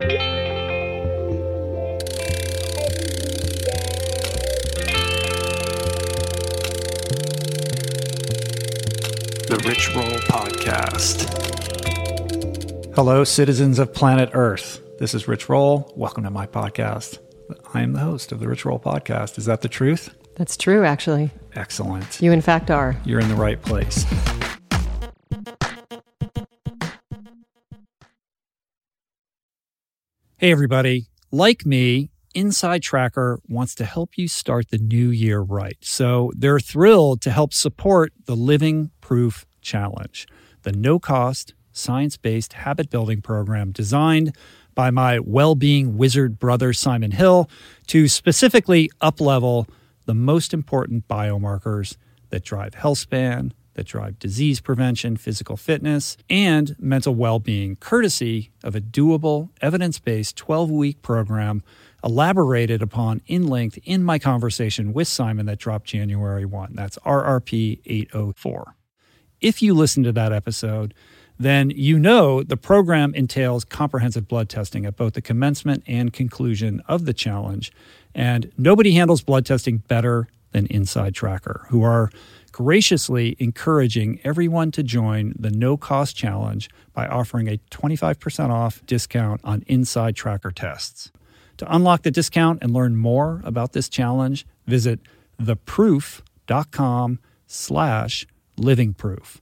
The Rich Roll Podcast. Hello, citizens of planet Earth. This is Rich Roll. Welcome to my podcast. I am the host of the Rich Roll Podcast. Is that the truth? That's true, actually. Excellent. You, in fact, are. You're in the right place. Hey, everybody. Like me, Inside Tracker wants to help you start the new year right. So they're thrilled to help support the Living Proof Challenge, the no cost, science based habit building program designed by my well being wizard brother, Simon Hill, to specifically uplevel the most important biomarkers that drive health span, that drive disease prevention, physical fitness, and mental well being, courtesy of a doable, evidence based 12 week program elaborated upon in length in my conversation with Simon that dropped January 1. That's RRP 804. If you listen to that episode, then you know the program entails comprehensive blood testing at both the commencement and conclusion of the challenge. And nobody handles blood testing better than Inside Tracker, who are graciously encouraging everyone to join the no cost challenge by offering a 25% off discount on Inside Tracker tests. To unlock the discount and learn more about this challenge, visit theproof.com slash livingproof.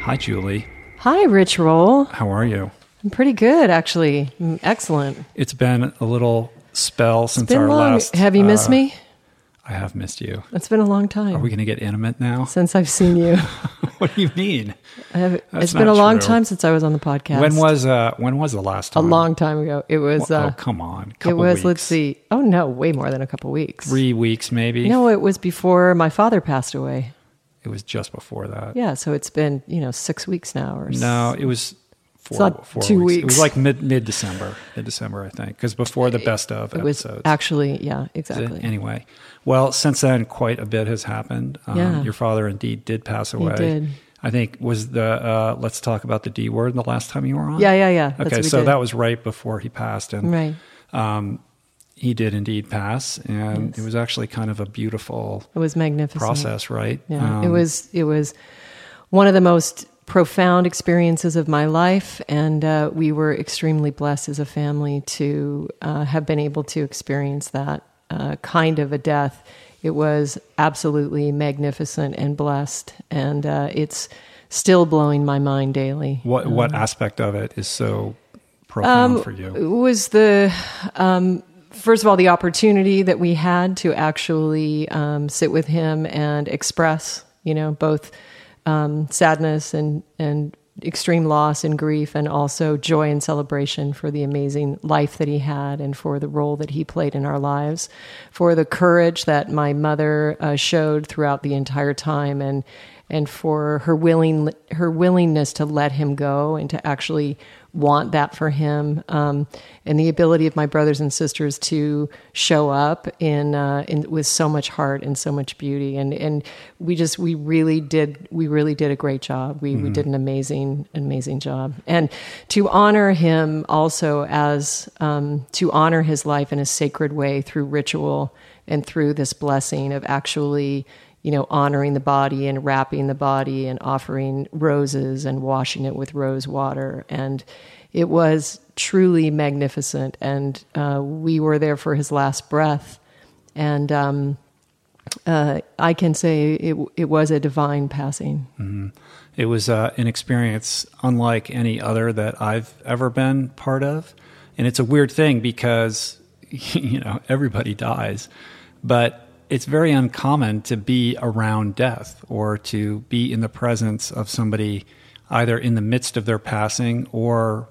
Hi, Julie. Hi, Rich Roll. How are you? I'm pretty good, actually. Mm, Excellent. It's been a little spell since our long. last. Have you missed uh, me? I have missed you. It's been a long time Are we going to get intimate now? since I've seen you. what do you mean? I have, That's it's been a long true. time since I was on the podcast. When was uh when was the last time? a long time ago? It was. oh, Uh, come on. it was. weeks. Let's see. Oh no, way more than a couple weeks. Three weeks maybe. No, it was before my father passed away. It was just before that. Yeah, so it's been you know six weeks now, or No, it was four, not four two weeks. It was like mid mid December, mid December, I think, because before the best of it was episodes. actually yeah, exactly. Anyway, well, since then, quite a bit has happened. Um, Yeah. Your father indeed did pass away. did. I think was the uh, let's talk about the D word the last time you were on. Yeah, yeah, yeah. That's Okay, what so did. that was right before he passed, and right. um, he did indeed pass, and Yes. it was actually kind of a beautiful It was magnificent. process, right? Yeah, it Um, was it was one of the most profound experiences of my life, and uh, we were extremely blessed as a family to uh, have been able to experience that uh, kind of a death. It was absolutely magnificent and blessed, and uh, it's still blowing my mind daily. What what aspect of it is so profound for you? It was the um, first of all the opportunity that we had to actually um, sit with him and express, you know, both um, sadness and and extreme loss and grief, and also joy and celebration for the amazing life that he had and for the role that he played in our lives, for the courage that my mother uh, showed throughout the entire time, and and for her willing her willingness to let him go and to actually want that for him, um, and the ability of my brothers and sisters to show up in, uh, in with so much heart and so much beauty, and and we just we really did we really did a great job. We we did an amazing amazing job, and to honor him also as um, to honor his life in a sacred way through ritual and through this blessing of actually you know, honoring the body and wrapping the body and offering roses and washing it with rose water. And it was truly magnificent. And uh, we were there for his last breath. And um, uh, I can say it, it was a divine passing. It was uh, an experience unlike any other that I've ever been part of. And it's a weird thing because, you know, everybody dies, but it's very uncommon to be around death or to be in the presence of somebody either in the midst of their passing or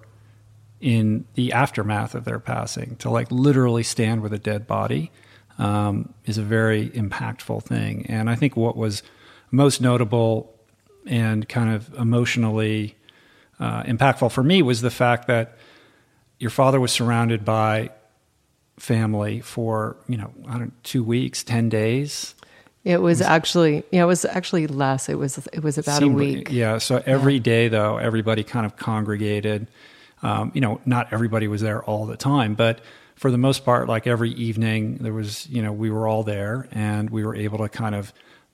in the aftermath of their passing. To like literally stand with a dead body um, is a very impactful thing. And I think what was most notable and kind of emotionally uh, impactful for me was the fact that your father was surrounded by family for you know I don't two weeks, ten days. It was actually, yeah, it was actually less. It was, it was about Seemed- a week. Yeah. So every day, though, everybody kind of congregated. Um, you know, not everybody was there all the time, but for the most part, like every evening, there was, you know, we were all there and we were able to kind of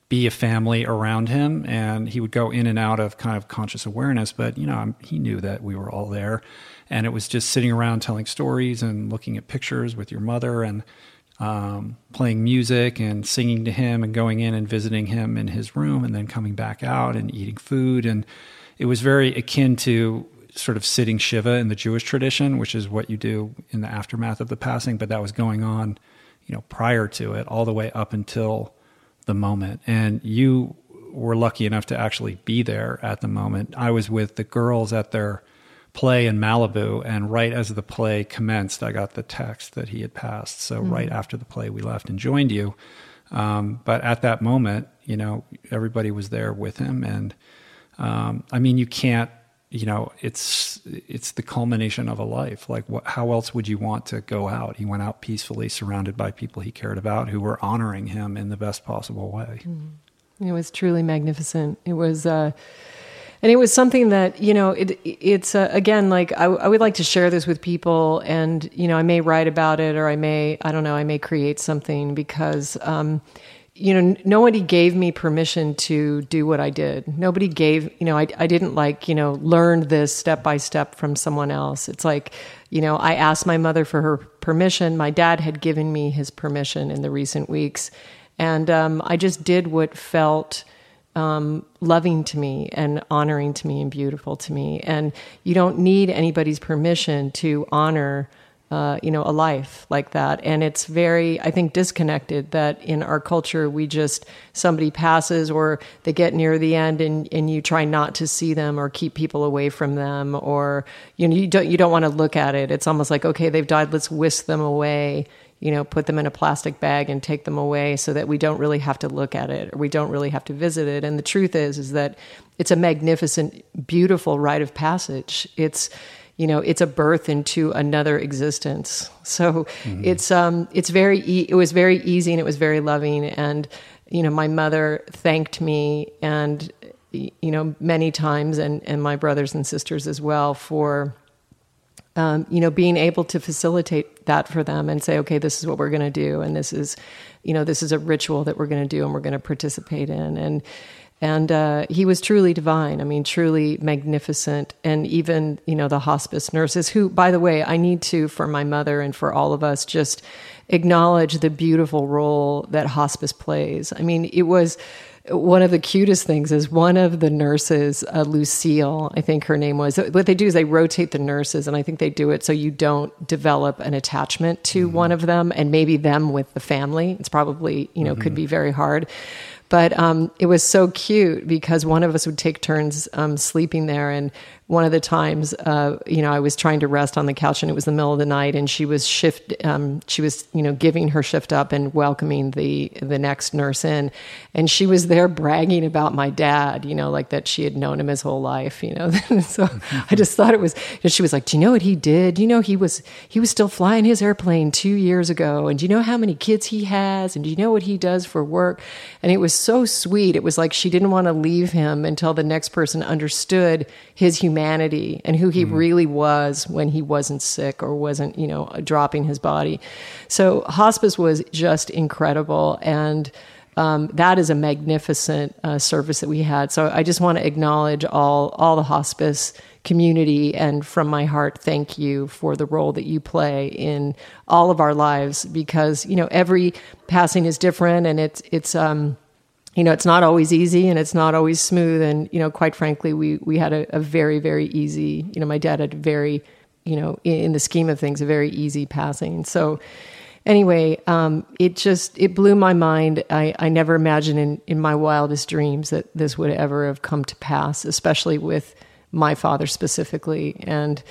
be a family around him. And he would go in and out of kind of conscious awareness, but, you know, I'm, he knew that we were all there. And it was just sitting around telling stories and looking at pictures with your mother and, um, playing music and singing to him and going in and visiting him in his room and then coming back out and eating food. And it was very akin to sort of sitting Shiva in the Jewish tradition, which is what you do in the aftermath of the passing. But that was going on, you know, prior to it, all the way up until the moment. And you were lucky enough to actually be there at the moment. I was with the girls at their play in Malibu, and right as the play commenced, I got the text that he had passed. So right after the play, we left and joined you. Um, but at that moment, you know, everybody was there with him, and um, I mean, you can't, you know, it's it's the culmination of a life. Like, what, how else would you want to go out? He went out peacefully, surrounded by people he cared about, who were honoring him in the best possible way. It was truly magnificent. It was, uh, and it was something that you know. It, it's uh, again like I, I would like to share this with people, and you know, I may write about it, or I may, I don't know, I may create something because. Um, you know, n- nobody gave me permission to do what I did. Nobody gave, you know, I, I didn't like, you know, learn this step by step from someone else. It's like, you know, I asked my mother for her permission. My dad had given me his permission in the recent weeks. And um, I just did what felt um, loving to me and honoring to me and beautiful to me. And you don't need anybody's permission to honor, uh, you know, a life like that. And it's very, I think, disconnected that in our culture we just somebody passes or they get near the end and and you try not to see them or keep people away from them or you know you don't you don't want to look at it. It's almost like okay, they've died, let's whisk them away you know, put them in a plastic bag and take them away so that we don't really have to look at it or we don't really have to visit it. And the truth is, is that it's a magnificent, beautiful rite of passage. It's, you know, it's a birth into another existence. So it's, um, it's very, e- it was very easy and it was very loving. And, you know, my mother thanked me and, you know, many times and, and my brothers and sisters as well for, um, you know, being able to facilitate that for them and say, okay, this is what we're going to do, and this is, you know, this is a ritual that we're going to do, and we're going to participate in, and and uh, he was truly divine. I mean, truly magnificent, and even you know the hospice nurses, who, by the way, I need to for my mother and for all of us just acknowledge the beautiful role that hospice plays. I mean, it was one of the cutest things is one of the nurses, uh, Lucille, I think her name was. What they do is they rotate the nurses, and I think they do it so you don't develop an attachment to one of them, and maybe them with the family. It's probably you know could be very hard. But um, it was so cute because one of us would take turns um, sleeping there, and one of the times, uh, you know, I was trying to rest on the couch, and it was the middle of the night, and she was shift, um, she was, you know, giving her shift up and welcoming the the next nurse in, and she was there bragging about my dad, you know, like that she had known him his whole life, you know. so I just thought it was. She was like, "Do you know what he did? Do you know he was he was still flying his airplane two years ago, and do you know how many kids he has, and do you know what he does for work?" And it was so sweet. It was like she didn't want to leave him until the next person understood his humanity and who he really was when he wasn't sick or wasn't, you know, dropping his body. So hospice was just incredible. And um, that is a magnificent uh, service that we had. So I just want to acknowledge all all the hospice community and from my heart thank you for the role that you play in all of our lives because you know every passing is different and it's it's um you know, it's not always easy and it's not always smooth. And, you know, quite frankly, we, we had a, a very, very easy, you know, my dad had very, you know, in, in the scheme of things, a very easy passing. So anyway, um, it just, it blew my mind. I, I never imagined in, in my wildest dreams that this would ever have come to pass, especially with my father specifically. And,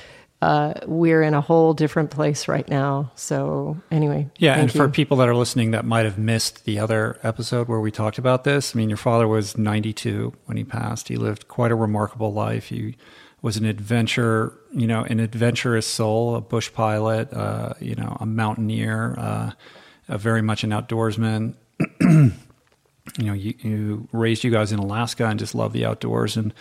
uh, we're in a whole different place right now. So anyway, Yeah, and for people that are listening that might have missed the other episode where we talked about this, I mean, your father was 92 when he passed. He lived quite a remarkable life. He was an adventure, you know, an adventurous soul, a bush pilot, uh, you know, a mountaineer, uh, a very much an outdoorsman. you know, you, you raised you guys in Alaska and just love the outdoors and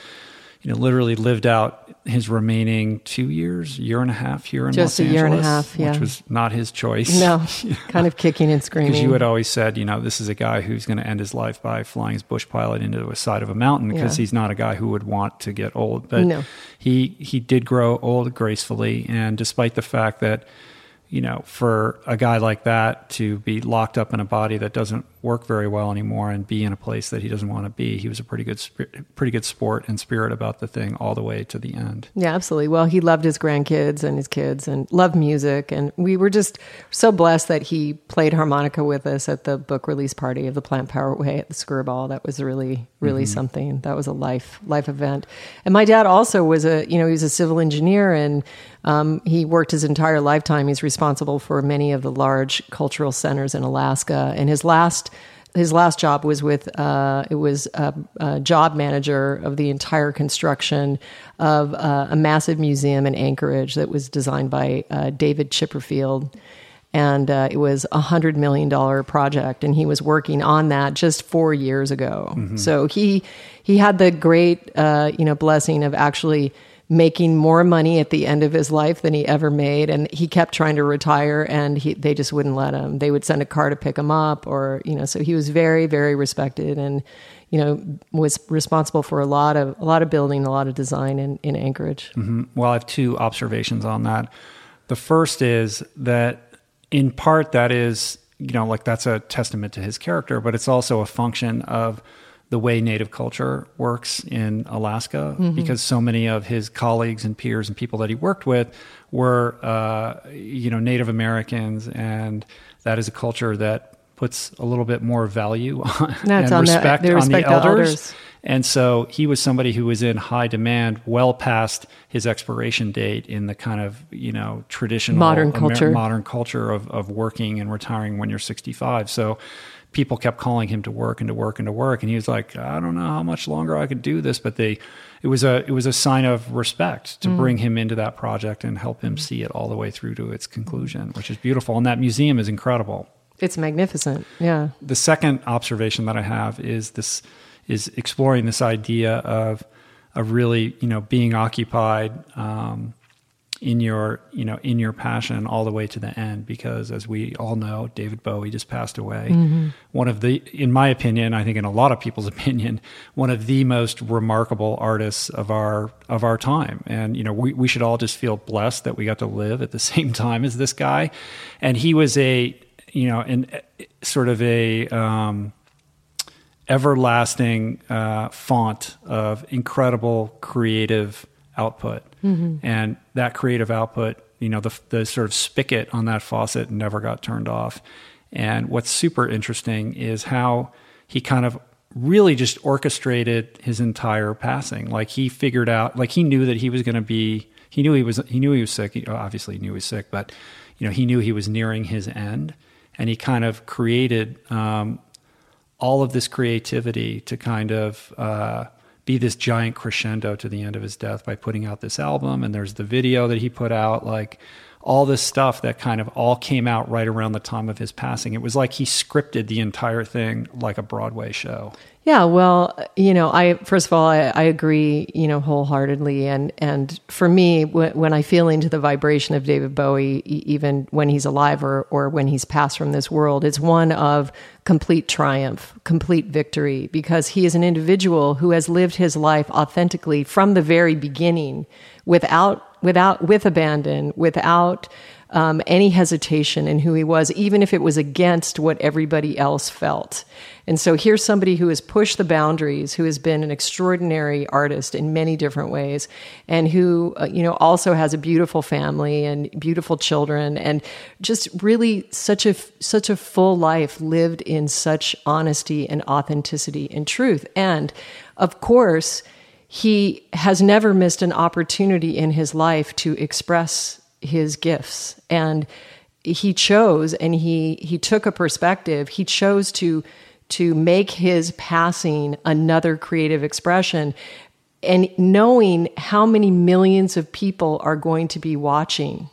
you know, literally lived out his remaining two years, year and a half here in Just Los a year and a half, yeah. which was not his choice. No, kind of kicking and screaming. Because you had always said, you know, this is a guy who's going to end his life by flying his bush pilot into the side of a mountain because Yeah. he's not a guy who would want to get old. But No. he he did grow old gracefully, and despite the fact that you know, for a guy like that to be locked up in a body that doesn't work very well anymore and be in a place that he doesn't want to be, he was a pretty good, pretty good sport and spirit about the thing all the way to the end. Yeah, absolutely. Well, he loved his grandkids and his kids and loved music. And we were just so blessed that he played harmonica with us at the book release party of the Plant Power Way at the Screwball. That was really, really something. That was a life, life event. And my dad also was a, you know, he was a civil engineer and um, he worked his entire lifetime. He's responsible for many of the large cultural centers in Alaska. And his last his last job was with uh, it was a, a job manager of the entire construction of uh, a massive museum in Anchorage that was designed by uh, David Chipperfield. And uh, it was a hundred million dollar project, and he was working on that just four years ago. So he he had the great uh, you know blessing of actually making more money at the end of his life than he ever made. And he kept trying to retire and he, they just wouldn't let him. They would send a car to pick him up or you know so he was very very respected and you know was responsible for a lot of a lot of building a lot of design in, in anchorage. Mm-hmm. Well, I have two observations on that. The first is that in part that is, you know, like that's a testament to his character, but it's also a function of the way native culture works in Alaska because so many of his colleagues and peers and people that he worked with were, uh, you know, Native Americans, and that is a culture that puts a little bit more value on, That's and on the- respect on the the elders. elders. And so he was somebody who was in high demand, well past his expiration date in the kind of you know traditional Modern Amer- culture. modern culture of of working and retiring when you're 65. So people kept calling him to work and to work and to work, and he was like, I don't know how much longer I could do this, but they. It was a it was a sign of respect to bring him into that project and help him see it all the way through to its conclusion, which is beautiful. And that museum is incredible. It's magnificent. Yeah. The second observation that I have is this is exploring this idea of of really you know being occupied um, in your you know in your passion all the way to the end because as we all know David Bowie just passed away. One of the in my opinion I think in a lot of people's opinion one of the most remarkable artists of our of our time. And you know we, we should all just feel blessed that we got to live at the same time as this guy. And he was a you know an sort of a um, everlasting uh, font of incredible creative output. And that creative output, you know, the, the sort of spigot on that faucet never got turned off. And what's super interesting is how he kind of really just orchestrated his entire passing. Like he figured out, like he knew that he was going to be, he knew he was, he knew he was sick. He obviously he knew he was sick, but you know, he knew he was nearing his end and he kind of created, um, all of this creativity to kind of uh, be this giant crescendo to the end of his death by putting out this album. And there's the video that he put out, like all this stuff that kind of all came out right around the time of his passing. It was like he scripted the entire thing like a Broadway show. Yeah, well, you know, I first of all, I, I agree, you know, wholeheartedly, and and for me, when, when I feel into the vibration of David Bowie, e- even when he's alive or or when he's passed from this world, it's one of complete triumph, complete victory, because he is an individual who has lived his life authentically from the very beginning, without without with abandon, without um, any hesitation in who he was, even if it was against what everybody else felt. And so here's somebody who has pushed the boundaries, who has been an extraordinary artist in many different ways, and who, uh, you know, also has a beautiful family and beautiful children, and just really such a such a full life lived in such honesty and authenticity and truth. And of course, he has never missed an opportunity in his life to express his gifts. And he chose and he he took a perspective. He chose to to make his passing another creative expression. And knowing how many millions of people are going to be watching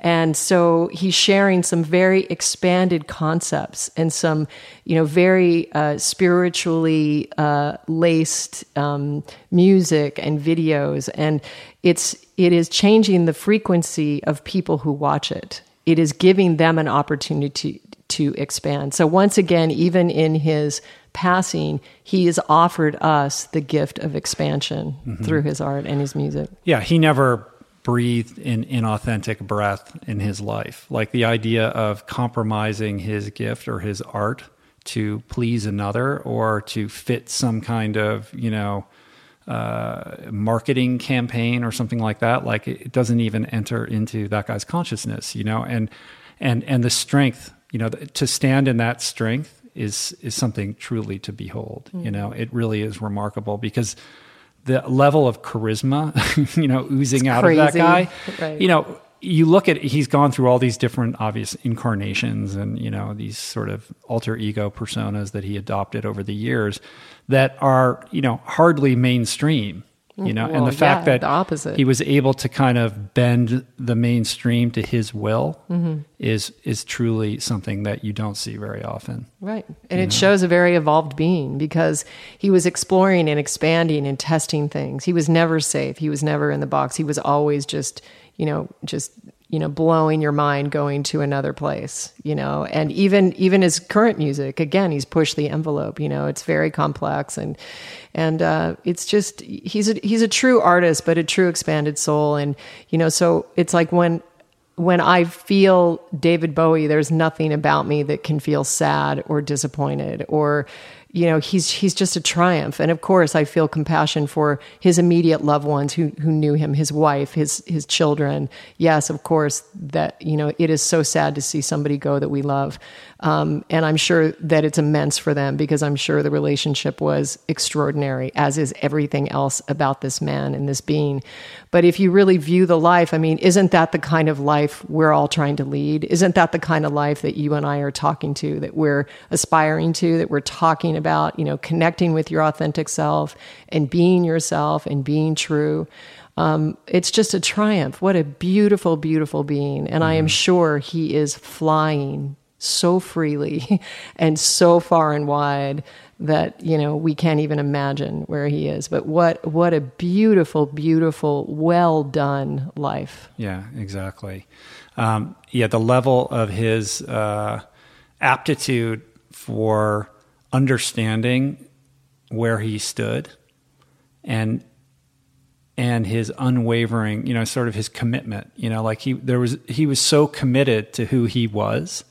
And so he's sharing some very expanded concepts and some, you know, very uh, spiritually uh, laced um, music and videos. And it's it is changing the frequency of people who watch it. It is giving them an opportunity to expand. So once again, even in his passing, he has offered us the gift of expansion through his art and his music. Yeah, he never breathed in inauthentic breath in his life. Like the idea of compromising his gift or his art to please another or to fit some kind of, you know, uh, marketing campaign or something like that. Like it, it doesn't even enter into that guy's consciousness, you know, and and and the strength, you know, to stand in that strength is is something truly to behold. You know, it really is remarkable because the level of charisma, you know, oozing It's out of that guy, Right. you know, you look at he's gone through all these different obvious incarnations and you know these sort of alter ego personas that he adopted over the years that are you know hardly mainstream you know and the fact yeah, that the opposite. he was able to kind of bend the mainstream to his will Mm-hmm. is is truly something that you don't see very often Right. And it shows a very evolved being because he was exploring and expanding and testing things. He was never safe. He was never in the box. He was always just, you know, just you know blowing your mind going to another place you know? And even even his current music again he's pushed the envelope you know? It's very complex and and uh, it's just he's a he's a true artist but a true expanded soul. And you know so it's like when when I feel David Bowie, there's nothing about me that can feel sad or disappointed or you know he's he's just a triumph. And of course I feel compassion for his immediate loved ones who who knew him his wife his his children. Yes of course that you know it is so sad to see somebody go that we love. Um, and I'm sure that it's immense for them because I'm sure the relationship was extraordinary as is everything else about this man and this being. But if you really view the life, I mean, isn't that the kind of life we're all trying to lead? Isn't that the kind of life that you and I are talking to, that we're aspiring to, that we're talking about, you know, connecting with your authentic self and being yourself and being true? Um, it's just a triumph. What a beautiful, beautiful being. And I am sure he is flying so freely and so far and wide that you know we can't even imagine where he is but what what a beautiful beautiful well done life Yeah, exactly. Um, yeah, the level of his uh, aptitude for understanding where he stood and and his unwavering, you know, sort of his commitment, you know, like he there was he was so committed to who he was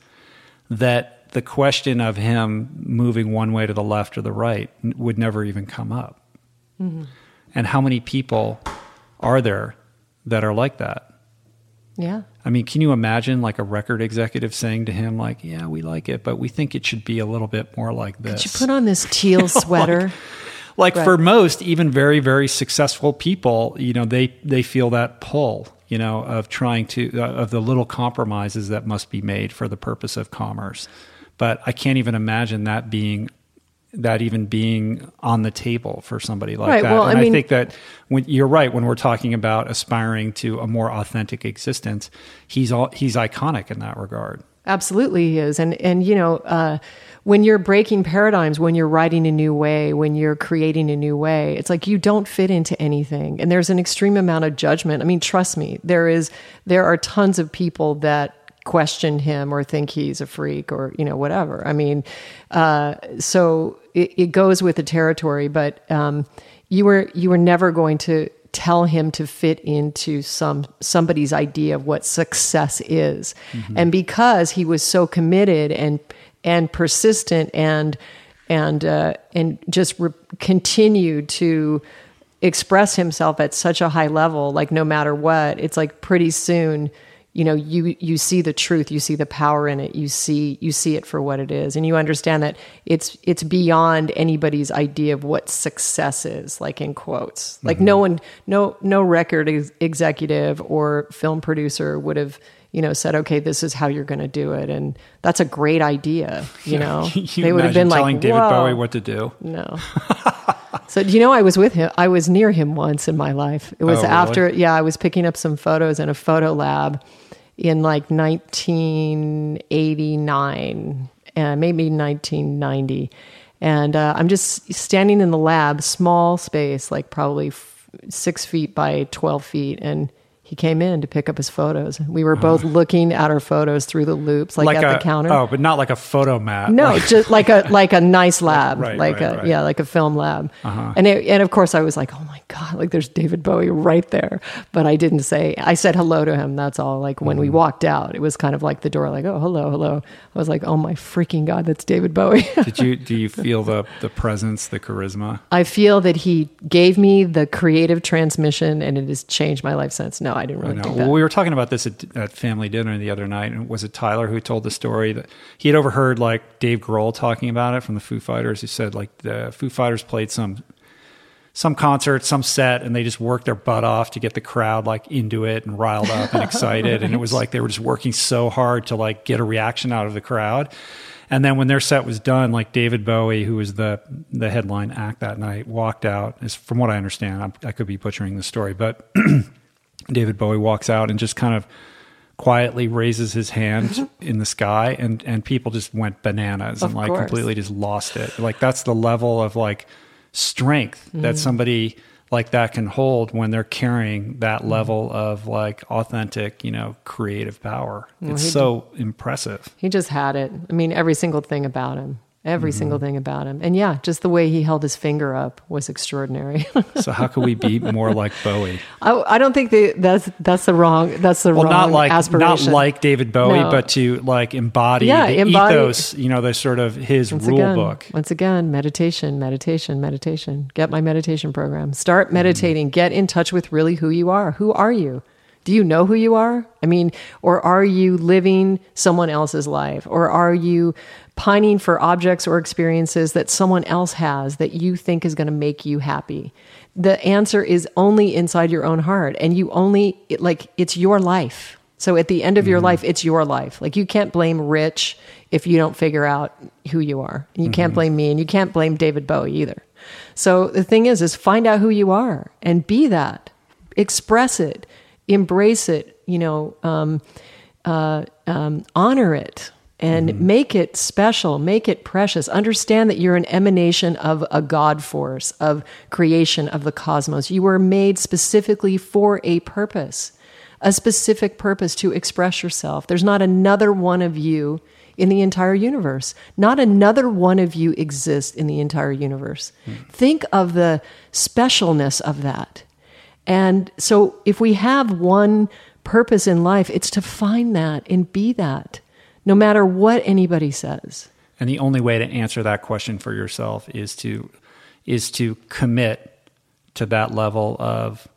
that the question of him moving one way to the left or the right would never even come up. Mm-hmm. And how many people are there that are like that? yeah I mean, can you imagine like a record executive saying to him, like, "Yeah, we like it, but we think it should be a little bit more like this." Did you put on this teal sweater like Right. for most, even very very successful people, you know, they they feel that pull, you know, of trying to uh, of the little compromises that must be made for the purpose of commerce. But I can't even imagine that being that even being on the table for somebody like Right, that. well, and I I, think that when you're right when we're talking about aspiring to a more authentic existence, he's all he's iconic in that regard. Absolutely, he is, and and you know, uh, when you're breaking paradigms, when you're writing a new way, when you're creating a new way, it's like you don't fit into anything, and there's an extreme amount of judgment. I mean, trust me, there is there are tons of people that question him or think he's a freak or you know whatever. I mean, uh, so it, it goes with the territory, but um, you were you were never going to tell him to fit into some somebody's idea of what success is and because he was so committed and and persistent and and uh, and just re- continued to express himself at such a high level like no matter what it's like pretty soon you know you you see the truth you see the power in it you see you see it for what it is and you understand that it's it's beyond anybody's idea of what success is like in quotes like no mm-hmm. one no no record ex- executive or film producer would have you know said okay this is how you're going to do it and that's a great idea you know You they would have been telling like David Whoa. Bowie what to do. No. so do you know I was with him? I was near him once in my life. It was Oh, really? after, yeah, I was picking up some photos in a photo lab, in like 1989, uh, maybe 1990. And uh, I'm just standing in the lab, small space, like probably f- six feet by 12 feet. And he came in to pick up his photos. We were both looking at our photos through the loupes, like, at a, the counter. Oh, but not like a Fotomat. No, Like- just like a like a nice lab, Right, like right, a right. yeah, like a film lab. Uh-huh. And it, and of course I was like, oh my god, like there's David Bowie right there. But I didn't say. I said hello to him. That's all. Like when Mm-hmm. we walked out, it was kind of like the door, like oh hello hello. I was like, oh my freaking god, that's David Bowie. Did you do you feel the the presence, the charisma? I feel that he gave me the creative transmission, and it has changed my life since. No, I didn't really No. think Well, we were talking about this at, at family dinner the other night, and was it Tyler who told the story that he had overheard like Dave Grohl talking about it from the Foo Fighters? He said like the Foo Fighters played some some concert, some set, and they just worked their butt off to get the crowd like into it and riled up and excited, and it was like they were just working so hard to like get a reaction out of the crowd. And then when their set was done, like David Bowie, who was the the headline act that night, walked out. Is from what I understand, I'm, I could be butchering the story, but David Bowie walks out and just kind of quietly raises his hand in the sky and and people just went bananas Of and like course. completely just lost it. Like that's the level of like strength that Mm-hmm. somebody like that can hold when they're carrying that Mm-hmm. level of like authentic, you know, creative power. it's he so impressive. He just had it. I mean, every single thing about him. Every Mm-hmm. single thing about him. And yeah, just the way he held his finger up was extraordinary. So how could we be more like Bowie? I, I don't think that that's that's the wrong that's the Well, wrong not like aspiration. not like David Bowie, No. but to like embody Yeah, the embody- ethos, you know, the sort of his once rule again, book. Once again, meditation, meditation, meditation. Get my meditation program. Mm-hmm. Start meditating. Get in touch with really who you are. Who are you? Do you know who you are? I mean, or are you living someone else's life? Or are you pining for objects or experiences that someone else has that you think is going to make you happy? The answer is only inside your own heart. And you only, it, like, it's your life. So at the end of your mm-hmm. life, it's your life. Like, you can't blame Rich if you don't figure out who you are. And you can't mm-hmm. blame me and you can't blame David Bowie either. So the thing is, is find out who you are and be that. Express it, embrace it, you know, um, uh, um, honor it and make it special, make it precious. Understand that you're an emanation of a God force, of creation, of the cosmos. You were made specifically for a purpose, a specific purpose to express yourself. There's not another one of you in the entire universe. Not another one of you exists in the entire universe. Think of the specialness of that. And so, if we have one purpose in life, it's to find that and be that, no matter what anybody says. And the only way to answer that question for yourself is to is to commit to that level of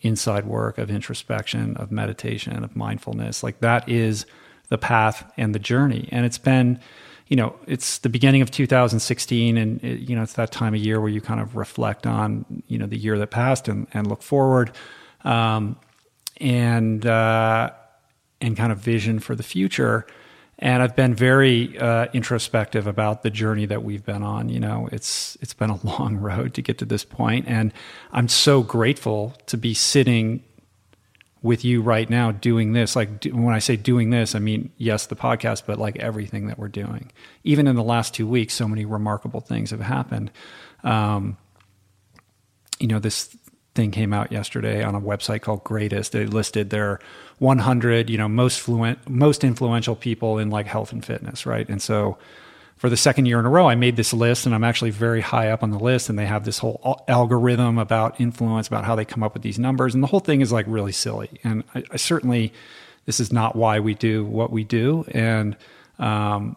inside work, of introspection, of meditation, of mindfulness. Like that is the path and the journey. And it's been, you know, it's the beginning of 2016 and it, you know, it's that time of year where you kind of reflect on, you know, the year that passed and, and look forward. Um, and uh, and kind of vision for the future. And I've been very uh, introspective about the journey that we've been on. You know, it's it's been a long road to get to this point, and I'm so grateful to be sitting with you right now doing this. Like do, when I say doing this, I mean yes, the podcast, but like everything that we're doing. Even in the last two weeks, so many remarkable things have happened. Um, you know, this thing came out yesterday on a website called Greatist. They listed their 100, you know, most fluent, most influential people in like health and fitness, right? And so, for the second year in a row, I made this list, and I'm actually very high up on the list. And they have this whole algorithm about influence, about how they come up with these numbers, and the whole thing is like really silly. And I, I certainly, this is not why we do what we do, and um,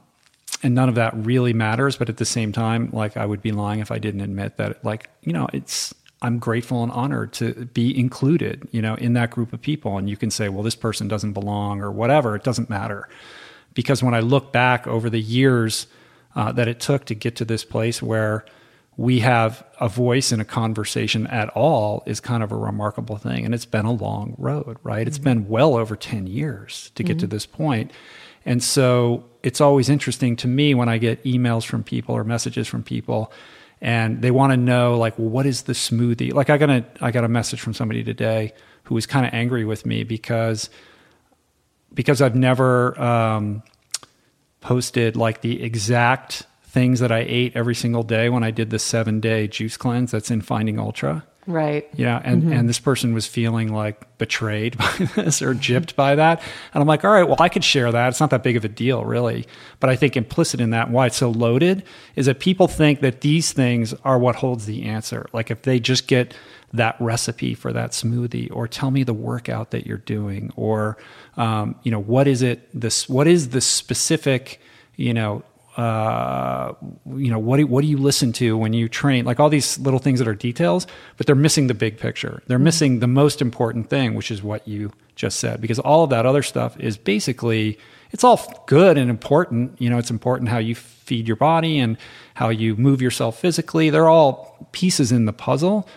and none of that really matters. But at the same time, like I would be lying if I didn't admit that, like you know, it's I'm grateful and honored to be included, you know, in that group of people. And you can say, well, this person doesn't belong or whatever. It doesn't matter. Because when I look back over the years uh, that it took to get to this place where we have a voice in a conversation at all is kind of a remarkable thing. And it's been a long road, right? It's been well over 10 years to get to this point. And so it's always interesting to me when I get emails from people or messages from people and they want to know like well, what is the smoothie like i got a i got a message from somebody today who was kind of angry with me because because I've never um, posted like the exact things that I ate every single day when I did the seven day juice cleanse that's in Finding Ultra. Right. Yeah. And, Mm-hmm. and this person was feeling like betrayed by this or gypped by that. And I'm like, all right, well, I could share that. It's not that big of a deal, really. But I think implicit in that, why it's so loaded, is that people think that these things are what holds the answer. Like if they just get that recipe for that smoothie, or tell me the workout that you're doing, or, um, you know, what is it, this, what is the specific, you know, uh, you know, what do, what do you listen to when you train? Like all these little things that are details, but they're missing the big picture. They're missing the most important thing, which is what you just said, because all of that other stuff is basically, it's all good and important. You know, it's important how you feed your body and how you move yourself physically. They're all pieces in the puzzle,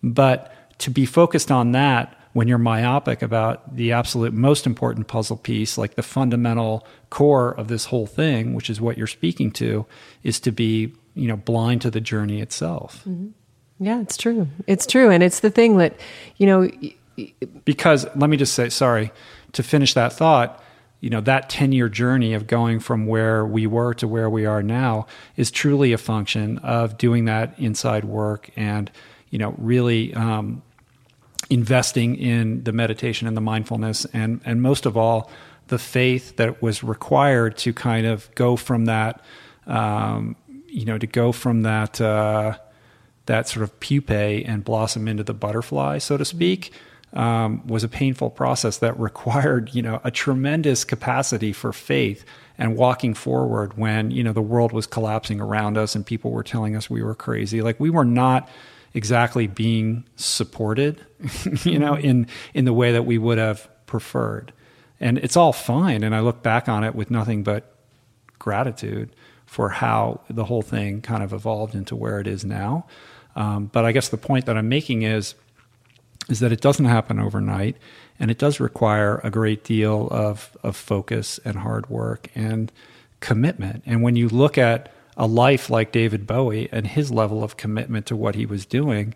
but to be focused on that when you're myopic about the absolute most important puzzle piece, like the fundamental core of this whole thing, which is what you're speaking to, is to be, you know, blind to the journey itself. Yeah, it's true. It's true. And it's the thing that, you know, Because let me just say, sorry, to finish that thought, you know, that 10 year journey of going from where we were to where we are now is truly a function of doing that inside work and, you know, really, um, investing in the meditation and the mindfulness and and most of all the faith that was required to kind of go from that um, you know to go from that uh, that sort of pupae and blossom into the butterfly so to speak um, was a painful process that required you know a tremendous capacity for faith and walking forward when you know the world was collapsing around us and people were telling us we were crazy. Like we were not exactly being supported, you know, in in the way that we would have preferred. And it's all fine. And I look back on it with nothing but gratitude for how the whole thing kind of evolved into where it is now. Um, but I guess the point that I'm making is is that it doesn't happen overnight, and it does require a great deal of of focus and hard work and commitment. And when you look at a life like David Bowie and his level of commitment to what he was doing,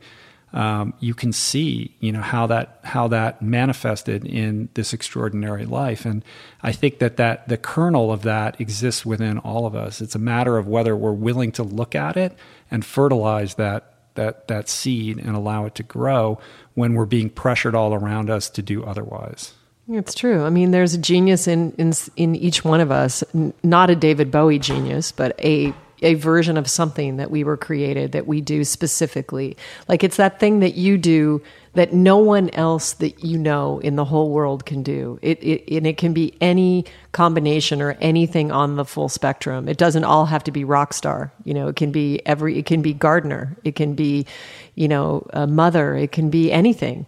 um, you can see, you know, how that how that manifested in this extraordinary life. And I think that that the kernel of that exists within all of us. It's a matter of whether we're willing to look at it and fertilize that that that seed and allow it to grow when we're being pressured all around us to do otherwise. It's true. I mean, there's a genius in in in each one of us. N- Not a David Bowie genius, but a a version of something that we were created that we do specifically. Like it's that thing that you do that no one else that you know in the whole world can do. It, it and it can be any combination or anything on the full spectrum. It doesn't all have to be rock star. You know, it can be every. It can be gardener. It can be, you know, a mother. It can be anything.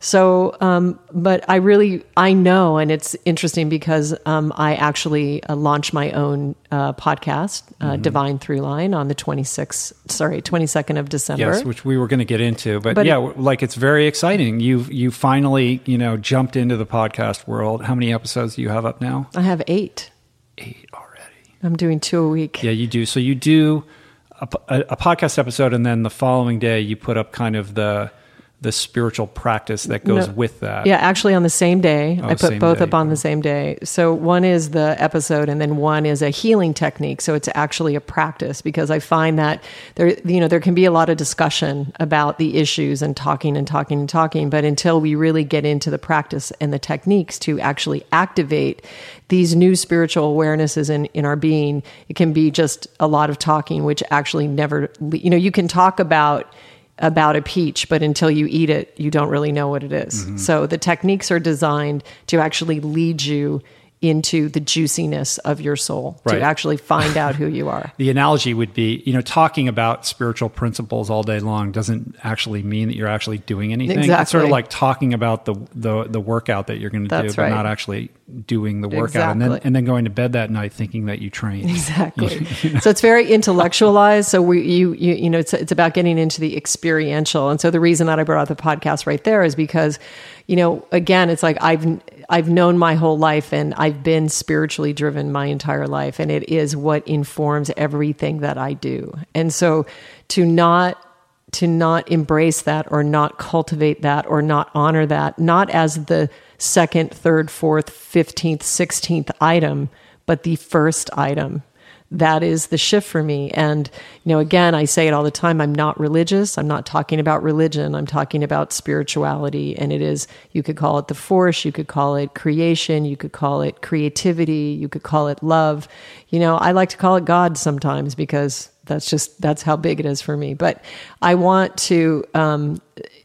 So, um, but I really, I know, and it's interesting because um, I actually uh, launched my own uh, podcast, uh, Mm-hmm. Divine Throughline, on the 26th, sorry, 22nd of December. Yes, which we were going to get into, but, But- yeah, like it's very exciting. You you finally you know jumped into the podcast world. How many episodes do you have up now? I have eight. Eight already. I'm doing two a week. Yeah, you do. So you do a, a, a podcast episode, and then the following day you put up kind of the the spiritual practice that goes No. with that. Yeah, actually on the same day. Oh, I put both day. up on the oh. same day. So one is the episode and then one is a healing technique. So it's actually a practice because I find that there you know there can be a lot of discussion about the issues and talking and talking and talking, but until we really get into the practice and the techniques to actually activate these new spiritual awarenesses in, in our being, it can be just a lot of talking which actually never you know you can talk about about a peach, but until you eat it, you don't really know what it is. Mm-hmm. So the techniques are designed to actually lead you into the juiciness of your soul, Right. to actually find out who you are. The analogy would be, you know, talking about spiritual principles all day long doesn't actually mean that you're actually doing anything. It's sort of like talking about the the, the workout that you're going to do, but right. not actually doing the workout, and then and then going to bed that night thinking that you trained. Exactly. So it's very intellectualized. So we, you, you, you know, it's it's about getting into the experiential. And so the reason that I brought out the podcast right there is because, you know, again, it's like I've I've known my whole life and I've been spiritually driven my entire life, and it is what informs everything that I do. And so to not to not embrace that or not cultivate that or not honor that not as the second, third, fourth, 15th, 16th item, but the first item that is the shift for me. And, you know, again, I say it all the time I'm not religious. I'm not talking about religion. I'm talking about spirituality. And it is, you could call it the force, you could call it creation, you could call it creativity, you could call it love. You know, I like to call it God sometimes because that's just, that's how big it is for me. But I want to, um,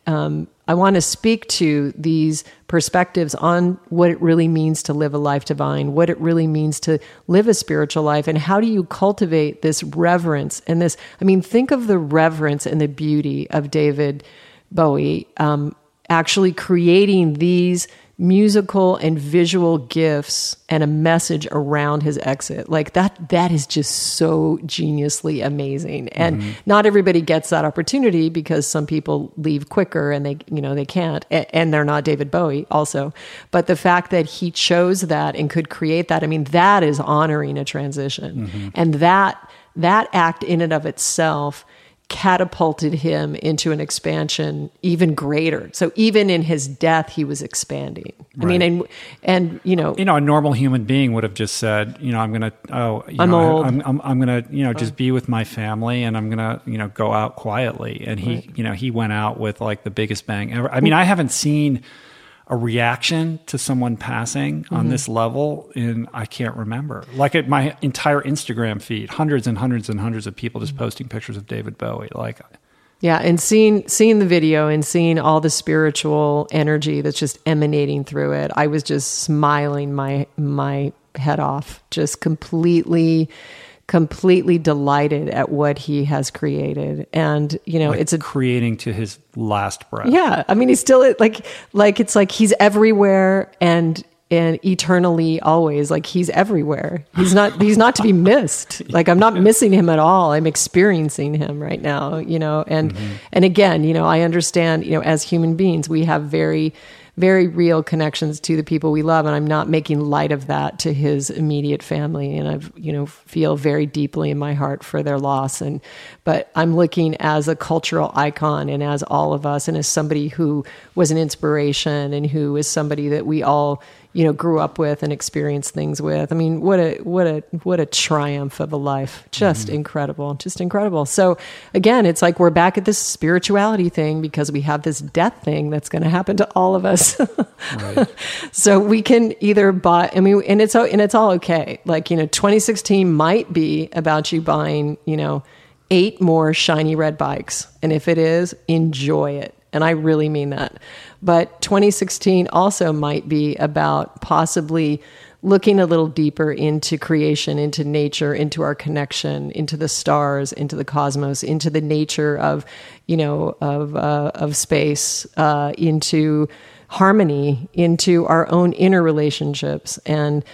um, I want to speak to these perspectives on what it really means to live a life divine, what it really means to live a spiritual life, and how do you cultivate this reverence and this. I mean, think of the reverence and the beauty of David Bowie um, actually creating these musical and visual gifts and a message around his exit. Like that that is just so geniusly amazing. And mm-hmm. not everybody gets that opportunity because some people leave quicker and they you know they can't. And they're not David Bowie also. But the fact that he chose that and could create that I mean that is honoring a transition. Mm-hmm. and that that act in and of itself catapulted him into an expansion even greater. So even in his death, he was expanding. Right. I mean, and and you know, you know, a normal human being would have just said, you know, I'm gonna, oh, I'm know, old. I, am I'm, I'm gonna, you know, just be with my family, and I'm gonna, you know, go out quietly. And he, right. you know, he went out with like the biggest bang ever. I mean, I haven't seen a reaction to someone passing mm-hmm. on this level and I can't remember. Like at my entire Instagram feed, hundreds and hundreds and hundreds of people just posting pictures of David Bowie. Like yeah, and seeing seeing the video and seeing all the spiritual energy that's just emanating through it, I was just smiling my my head off, just completely completely delighted at what he has created. And you know like it's a creating to his last breath. Yeah. I mean he's still like like it's like he's everywhere and and eternally always like he's everywhere. He's not he's not to be missed. Like i'm not missing him at all. I'm experiencing him right now you know? And mm-hmm. and again you know i understand you know as human beings we have very very real connections to the people we love and i'm not making light of that to his immediate family and i've you know feel very deeply in my heart for their loss and but i'm looking as a cultural icon and as all of us and as somebody who was an inspiration and who is somebody that we all you know grew up with and experienced things with. I mean, what a what a what a triumph of a life. Just mm-hmm. incredible. Just incredible. So again, it's like we're back at this spirituality thing because we have this death thing that's going to happen to all of us. right. So we can either buy I mean and it's and it's all okay. Like, you know, 2016 might be about you buying, you know, eight more shiny red bikes. And if it is, enjoy it. And I really mean that. But 2016 also might be about possibly looking a little deeper into creation, into nature, into our connection, into the stars, into the cosmos, into the nature of, you know, of uh, of space, uh, into harmony, into our own inner relationships, and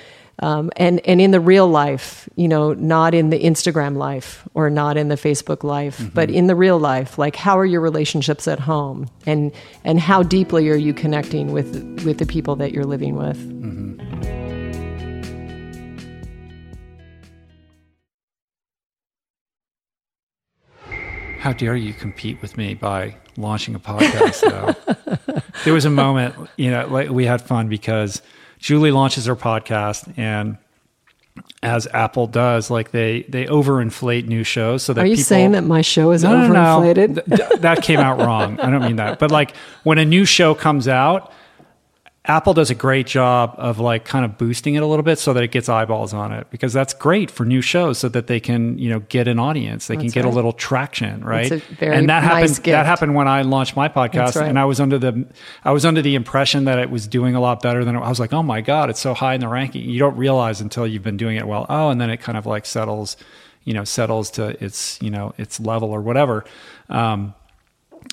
um, and and in the real life, you know, not in the Instagram life or not in the Facebook life, mm-hmm. but in the real life. Like, how are your relationships at home, and and how deeply are you connecting with with the people that you're living with? Mm-hmm. How dare you compete with me by launching a podcast? There was a moment, you know, like we had fun because Julie launches her podcast and as Apple does, like they they overinflate new shows so that Are you people, saying that my show is no, overinflated? No, no. Th- that came out wrong. I don't mean that. But like when a new show comes out, Apple does a great job of like kind of boosting it a little bit so that it gets eyeballs on it because that's great for new shows so that they can you know get an audience they that's can get right. a little traction right and that nice happened gift. that happened when I launched my podcast right. and I was under the I was under the impression that it was doing a lot better than it, I was like oh my god it's so high in the ranking you don't realize until you've been doing it well oh and then it kind of like settles you know settles to its you know its level or whatever um,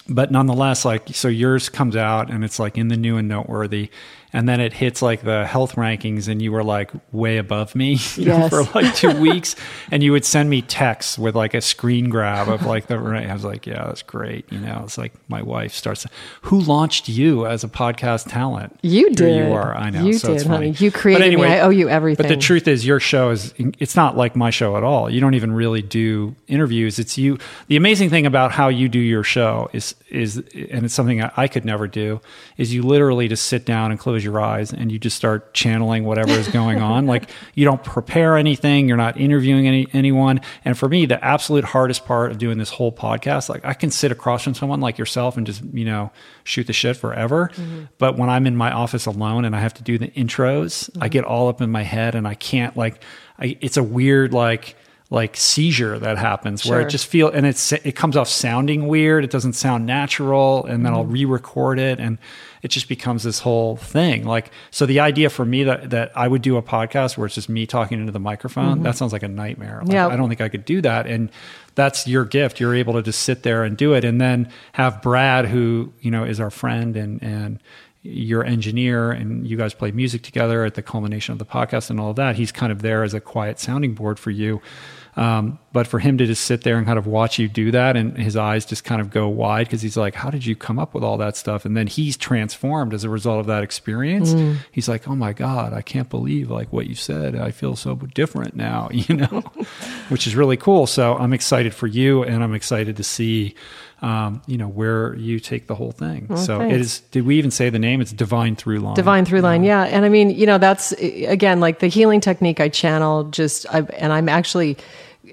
but nonetheless, like, so yours comes out and it's like in the new and noteworthy. And then it hits like the health rankings and you were like way above me yes. for like two weeks. And you would send me texts with like a screen grab of like the, right I was like, yeah, that's great. You know, it's like my wife starts, who launched you as a podcast talent? You did. Here you are. I know. You so did, honey. You created anyway, me. I owe you everything. But the truth is your show is, it's not like my show at all. You don't even really do interviews. It's you. The amazing thing about how you do your show is, is, and it's something I could never do, is you literally just sit down and close your eyes and you just start channeling whatever is going on. like you don't prepare anything, you're not interviewing any anyone. And for me, the absolute hardest part of doing this whole podcast, like I can sit across from someone like yourself and just, you know, shoot the shit forever. Mm-hmm. But when I'm in my office alone and I have to do the intros, mm-hmm. I get all up in my head and I can't like I, it's a weird like like seizure that happens sure. where it just feel and it's it comes off sounding weird it doesn't sound natural and then mm-hmm. I'll re-record it and it just becomes this whole thing like so the idea for me that that I would do a podcast where it's just me talking into the microphone mm-hmm. that sounds like a nightmare like, yeah. I don't think I could do that and that's your gift you're able to just sit there and do it and then have Brad who you know is our friend and and your engineer and you guys play music together at the culmination of the podcast and all of that. He's kind of there as a quiet sounding board for you. Um, but for him to just sit there and kind of watch you do that and his eyes just kind of go wide because he's like, How did you come up with all that stuff? And then he's transformed as a result of that experience. Mm. He's like, Oh my God, I can't believe like what you said. I feel so different now, you know, which is really cool. So I'm excited for you and I'm excited to see um, you know, where you take the whole thing. Well, so thanks. it is, did we even say the name? It's Divine Throughline. Divine Throughline, yeah. And I mean, you know, that's, again, like the healing technique I channel just, I, and I'm actually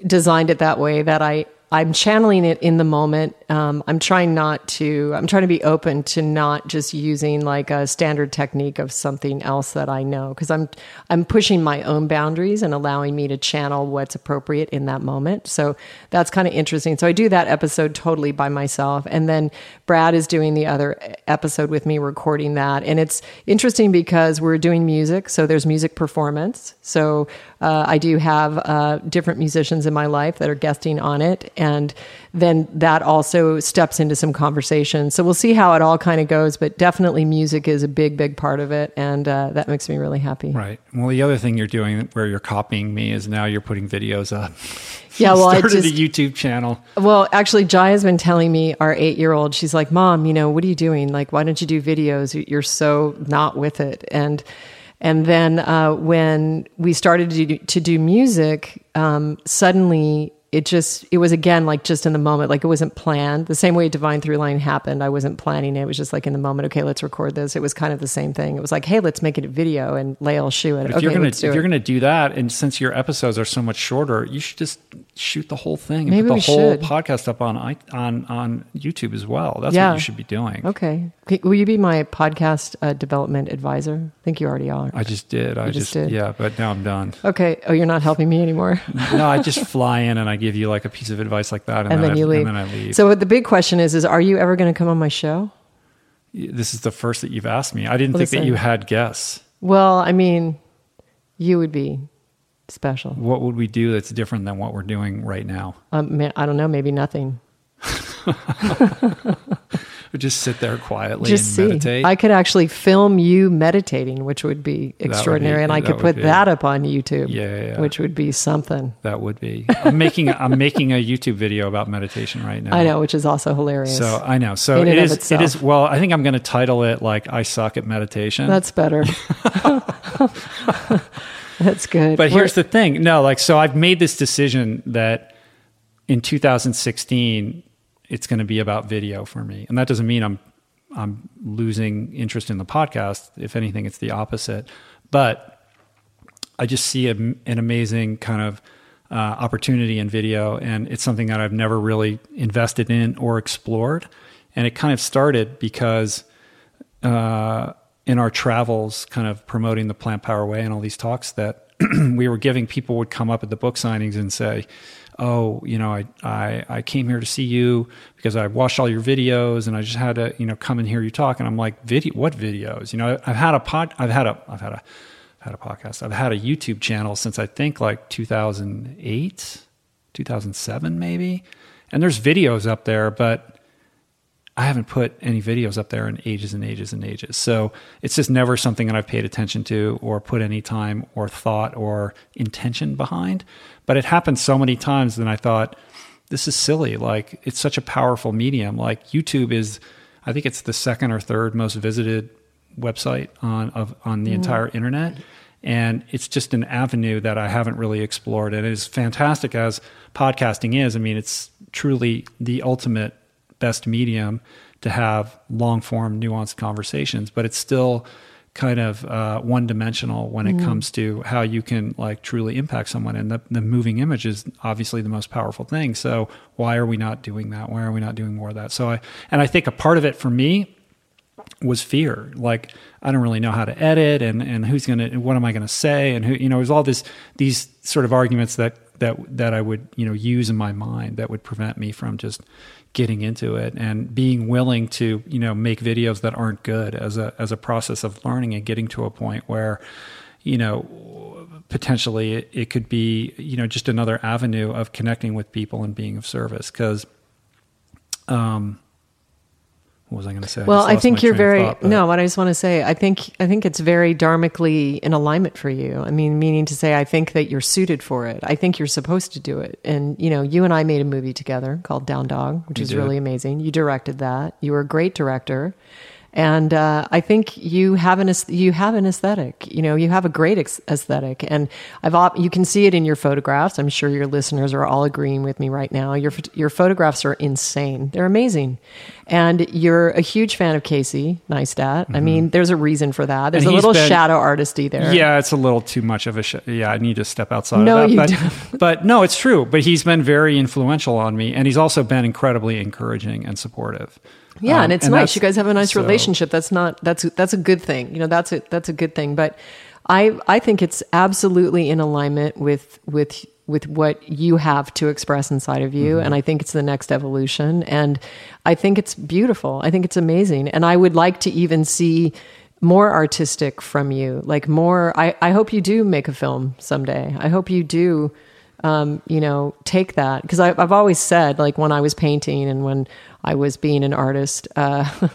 designed it that way that I, I'm channeling it in the moment. Um, I'm trying not to, I'm trying to be open to not just using like a standard technique of something else that I know because I'm, I'm pushing my own boundaries and allowing me to channel what's appropriate in that moment. So that's kind of interesting. So I do that episode totally by myself. And then Brad is doing the other episode with me, recording that. And it's interesting because we're doing music. So there's music performance. So uh, I do have uh, different musicians in my life that are guesting on it. And then that also steps into some conversation. So we'll see how it all kind of goes. But definitely music is a big, big part of it. And uh, that makes me really happy. Right. Well, the other thing you're doing where you're copying me is now you're putting videos up. Yeah, well, started I just, a YouTube channel. Well, actually, Jai has been telling me, our eight year old, she's like, Mom, you know, what are you doing? Like, why don't you do videos? You're so not with it. And and then uh, when we started to do, to do music, um, suddenly it just it was again like just in the moment like it wasn't planned. The same way Divine Throughline happened i wasn't planning it. It was just like in the moment okay let's record this. It was kind of the same thing. It was like hey let's make it a video and lael shoe it. If okay, you're gonna if you're gonna do that and since your episodes are so much shorter you should just shoot the whole thing and Maybe put the whole should. podcast up on on on youtube as well. That's yeah. what you should be doing. Okay. Will you be my podcast uh, development advisor? I think you already are. I just did. You i just, just did. yeah but now i'm done. Okay. Oh you're not helping me anymore? No i just fly in and i give you like a piece of advice like that, and, and then, then you I, leave. And then I leave. So the big question is: is are you ever going to come on my show? This is the first that you've asked me. I didn't Listen, think that you had guests. Well, I mean, you would be special. What would we do that's different than what we're doing right now? Um, I don't know. Maybe nothing. Just sit there quietly just and see. meditate. I could actually film you meditating, which would be extraordinary, be, and I could put be. that up on YouTube. Yeah, yeah, yeah, which would be something. That would be. I'm making I'm making a YouTube video about meditation right now. I know, which is also hilarious. So I know. So it is. It is. Well, I think I'm going to title it like "I suck at meditation." That's better. That's good. But here's the thing. No, like so I've made this decision that in 2016 it's going to be about video for me. And that doesn't mean I'm I'm losing interest in the podcast. If anything, it's the opposite. But I just see a, an amazing kind of uh, opportunity in video, and it's something that I've never really invested in or explored. And it kind of started because uh, in our travels, kind of promoting the Plant Power Way and all these talks that we were giving, people would come up at the book signings and say, oh, you know, I, I, I came here to see you because I watched all your videos and I just had to, you know, come and hear you talk. And I'm like, video, what videos? You know, I've had a pod, I've had a, I've had a, I've had a podcast. I've had a YouTube channel since I think like 2008, 2007, maybe. And there's videos up there, but I haven't put any videos up there in ages and ages and ages. So it's just never something that I've paid attention to or put any time or thought or intention behind. But it happened so many times that I thought, this is silly. Like it's such a powerful medium. Like YouTube is, I think it's the second or third most visited website on of on the mm. entire internet. And it's just an avenue that I haven't really explored. And as fantastic as podcasting is, I mean, it's truly the ultimate best medium to have long form, nuanced conversations, but it's still kind of uh, one dimensional when it comes to how you can like truly impact someone. And the, the moving image is obviously the most powerful thing. So why are we not doing that? Why are we not doing more of that? So I, and I think a part of it for me was fear. Like I don't really know how to edit and, and who's going to, what am I going to say? And who, you know, it was all this, these sort of arguments that, that, that I would, you know, use in my mind that would prevent me from just getting into it and being willing to you know make videos that aren't good as a as a process of learning and getting to a point where you know potentially it, it could be you know just another avenue of connecting with people and being of service. Because um what was I going to say? Well, just I think you're very thought, no. What I just want to say, I think I think it's very dharmically in alignment for you. I mean, meaning to say, I think that you're suited for it. I think you're supposed to do it. And you know, you and I made a movie together called Down Dog, which is did. really amazing. You directed that. You were a great director. And uh, I think you have an you have an aesthetic. You know, you have a great ex- aesthetic, and I've op- you can see it in your photographs. I'm sure your listeners are all agreeing with me right now. Your your photographs are insane. They're amazing, and you're a huge fan of Casey Neistat. I mean, there's a reason for that. There's Mm-hmm. And a little been- shadow artisty there. Yeah, it's a little too much of a. Sh- yeah, I need to step outside No, of you that. don't. But, but no, it's true. But he's been very influential on me, and he's also been incredibly encouraging and supportive. Yeah, Um, and it's and nice. You guys have a nice so- relationship. That's not that's that's a good thing. You know, that's a that's a good thing. But I I think it's absolutely in alignment with with with what you have to express inside of you Mm-hmm. and I think it's the next evolution and I think it's beautiful. I think it's amazing. And I would like to even see more artistic from you. Like more I I hope you do make a film someday. I hope you do um, you know, take that because I've always said, like when I was painting and when I was being an artist, uh,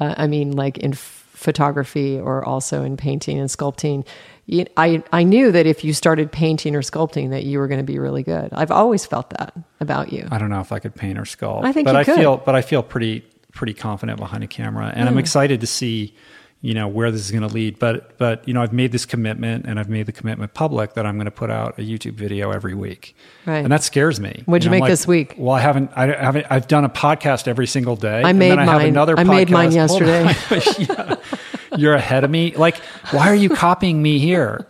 uh, I mean, like in photography or also in painting and sculpting, you, I I knew that if you started painting or sculpting, that you were going to be really good. I've always felt that about you. I don't know if I could paint or sculpt. I think but I could. feel, but I feel pretty pretty confident behind a camera, and I'm excited to see, you know, where this is going to lead. But but you know, I've made this commitment, and I've made the commitment public that I'm going to put out a YouTube video every week, Right. and that scares me. What'd you know, I'm make this week? Well, I haven't. I haven't. I've done a podcast every single day. I and made I have mine. another. I made mine podcast- Hold on. yesterday. Yeah. You're ahead of me. Like, why are you copying me here?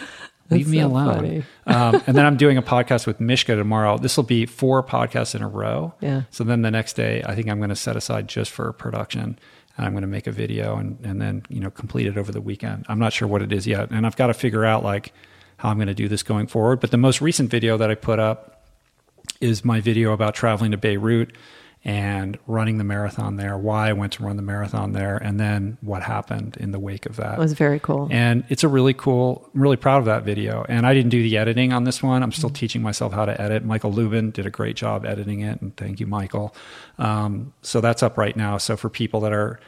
Leave That's me so alone. um, and then I'm doing a podcast with Mishka tomorrow. This will be four podcasts in a row. Yeah. So then the next day, I think I'm going to set aside just for production, I'm going to make a video and and then you know complete it over the weekend. I'm not sure what it is yet, and I've got to figure out like how I'm going to do this going forward. But the most recent video that I put up is my video about traveling to Beirut and running the marathon there, why I went to run the marathon there, and then what happened in the wake of that. It was very cool. And it's a really cool, I'm really proud of that video. And I didn't do the editing on this one. I'm Mm-hmm. still teaching myself how to edit. Michael Lubin did a great job editing it. And thank you, Michael. Um, so that's up right now. So for people that are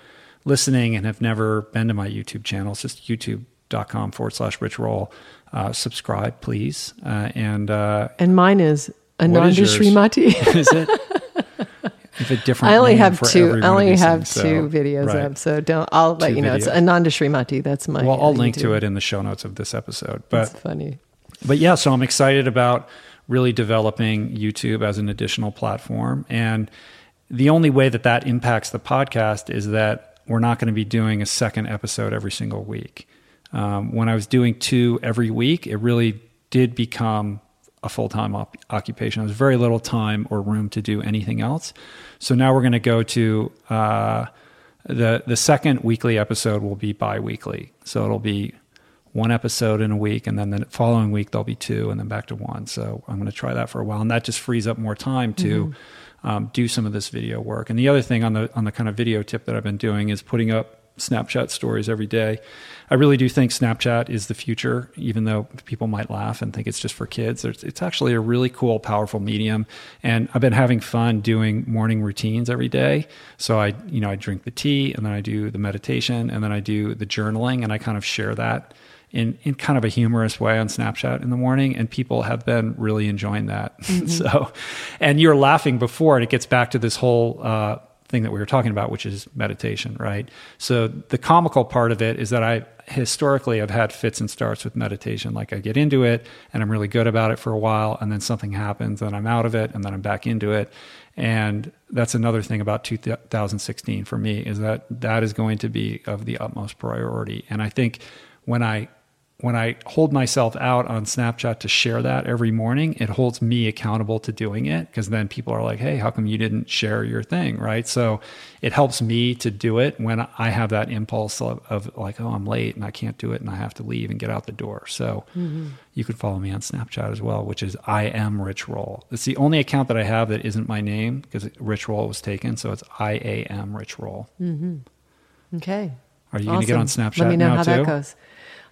listening and have never been to my YouTube channel, it's just youtube.com forward slash rich roll. Uh, subscribe, please. Uh, and uh, and mine is Ananda? Srimati. is it? If a different I only have two. I only have things, so- two videos right. up, so don't. I'll let Two you know. It's videos. Ananda Srimati. That's my. Well, I'll uh, link to it in the show notes of this episode. But That's funny. but yeah, so I'm excited about really developing YouTube as an additional platform. And the only way that that impacts the podcast is that we're not going to be doing a second episode every single week. Um, when I was doing two every week, it really did become a full time op- occupation. There was very little time or room to do anything else. So now we're going to go to uh, the the second weekly episode will be bi-weekly. So it'll be one episode in a week, and then the following week there'll be two, and then back to one. So I'm going to try that for a while, and that just frees up more time to um, do some of this video work. And the other thing on the on the kind of video tip that I've been doing is putting up Snapchat stories every day. I really do think Snapchat is the future, even though people might laugh and think it's just for kids. It's, it's actually a really cool, powerful medium, and I've been having fun doing morning routines every day. So I, you know, I drink the tea, and then I do the meditation, and then I do the journaling, and I kind of share that in, in kind of a humorous way on Snapchat in the morning, and people have been really enjoying that. so, and you're laughing before, and it gets back to this whole uh, thing that we were talking about, which is meditation, right? So the comical part of it is that I historically have had fits and starts with meditation. Like I get into it and I'm really good about it for a while, and then something happens, and I'm out of it, and then I'm back into it. And that's another thing about 2016 for me is that that is going to be of the utmost priority. And I think when I when I hold myself out on Snapchat to share that every morning, it holds me accountable to doing it because then people are like, hey, how come you didn't share your thing? Right. So it helps me to do it when I have that impulse of, of like, oh, I'm late and I can't do it and I have to leave and get out the door. So mm-hmm. you could follow me on Snapchat as well, which is I am Rich Roll. It's the only account that I have that isn't my name because Rich Roll was taken. So it's I A M Rich Roll. Mm-hmm. Okay. Are you awesome. going to get on Snapchat Let me know how too? that goes.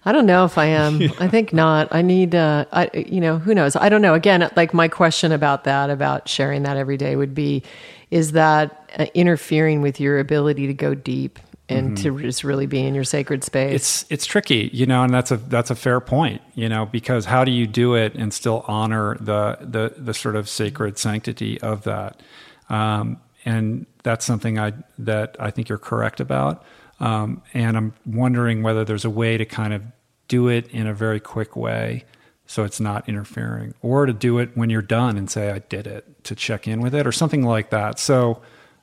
I don't know if I am. yeah. I think not. I need, uh, I, you know, who knows? I don't know. Again, like my question about that, about sharing that every day would be, is that uh, interfering with your ability to go deep and mm-hmm. to just really be in your sacred space? It's it's tricky, you know, and that's a that's a fair point, you know, because how do you do it and still honor the the the sort of sacred sanctity of that? Um, and that's something I that I think you're correct about. Um, and I'm wondering whether there's a way to kind of do it in a very quick way so it's not interfering, or to do it when you're done and say, I did it, to check in with it, or something like that. So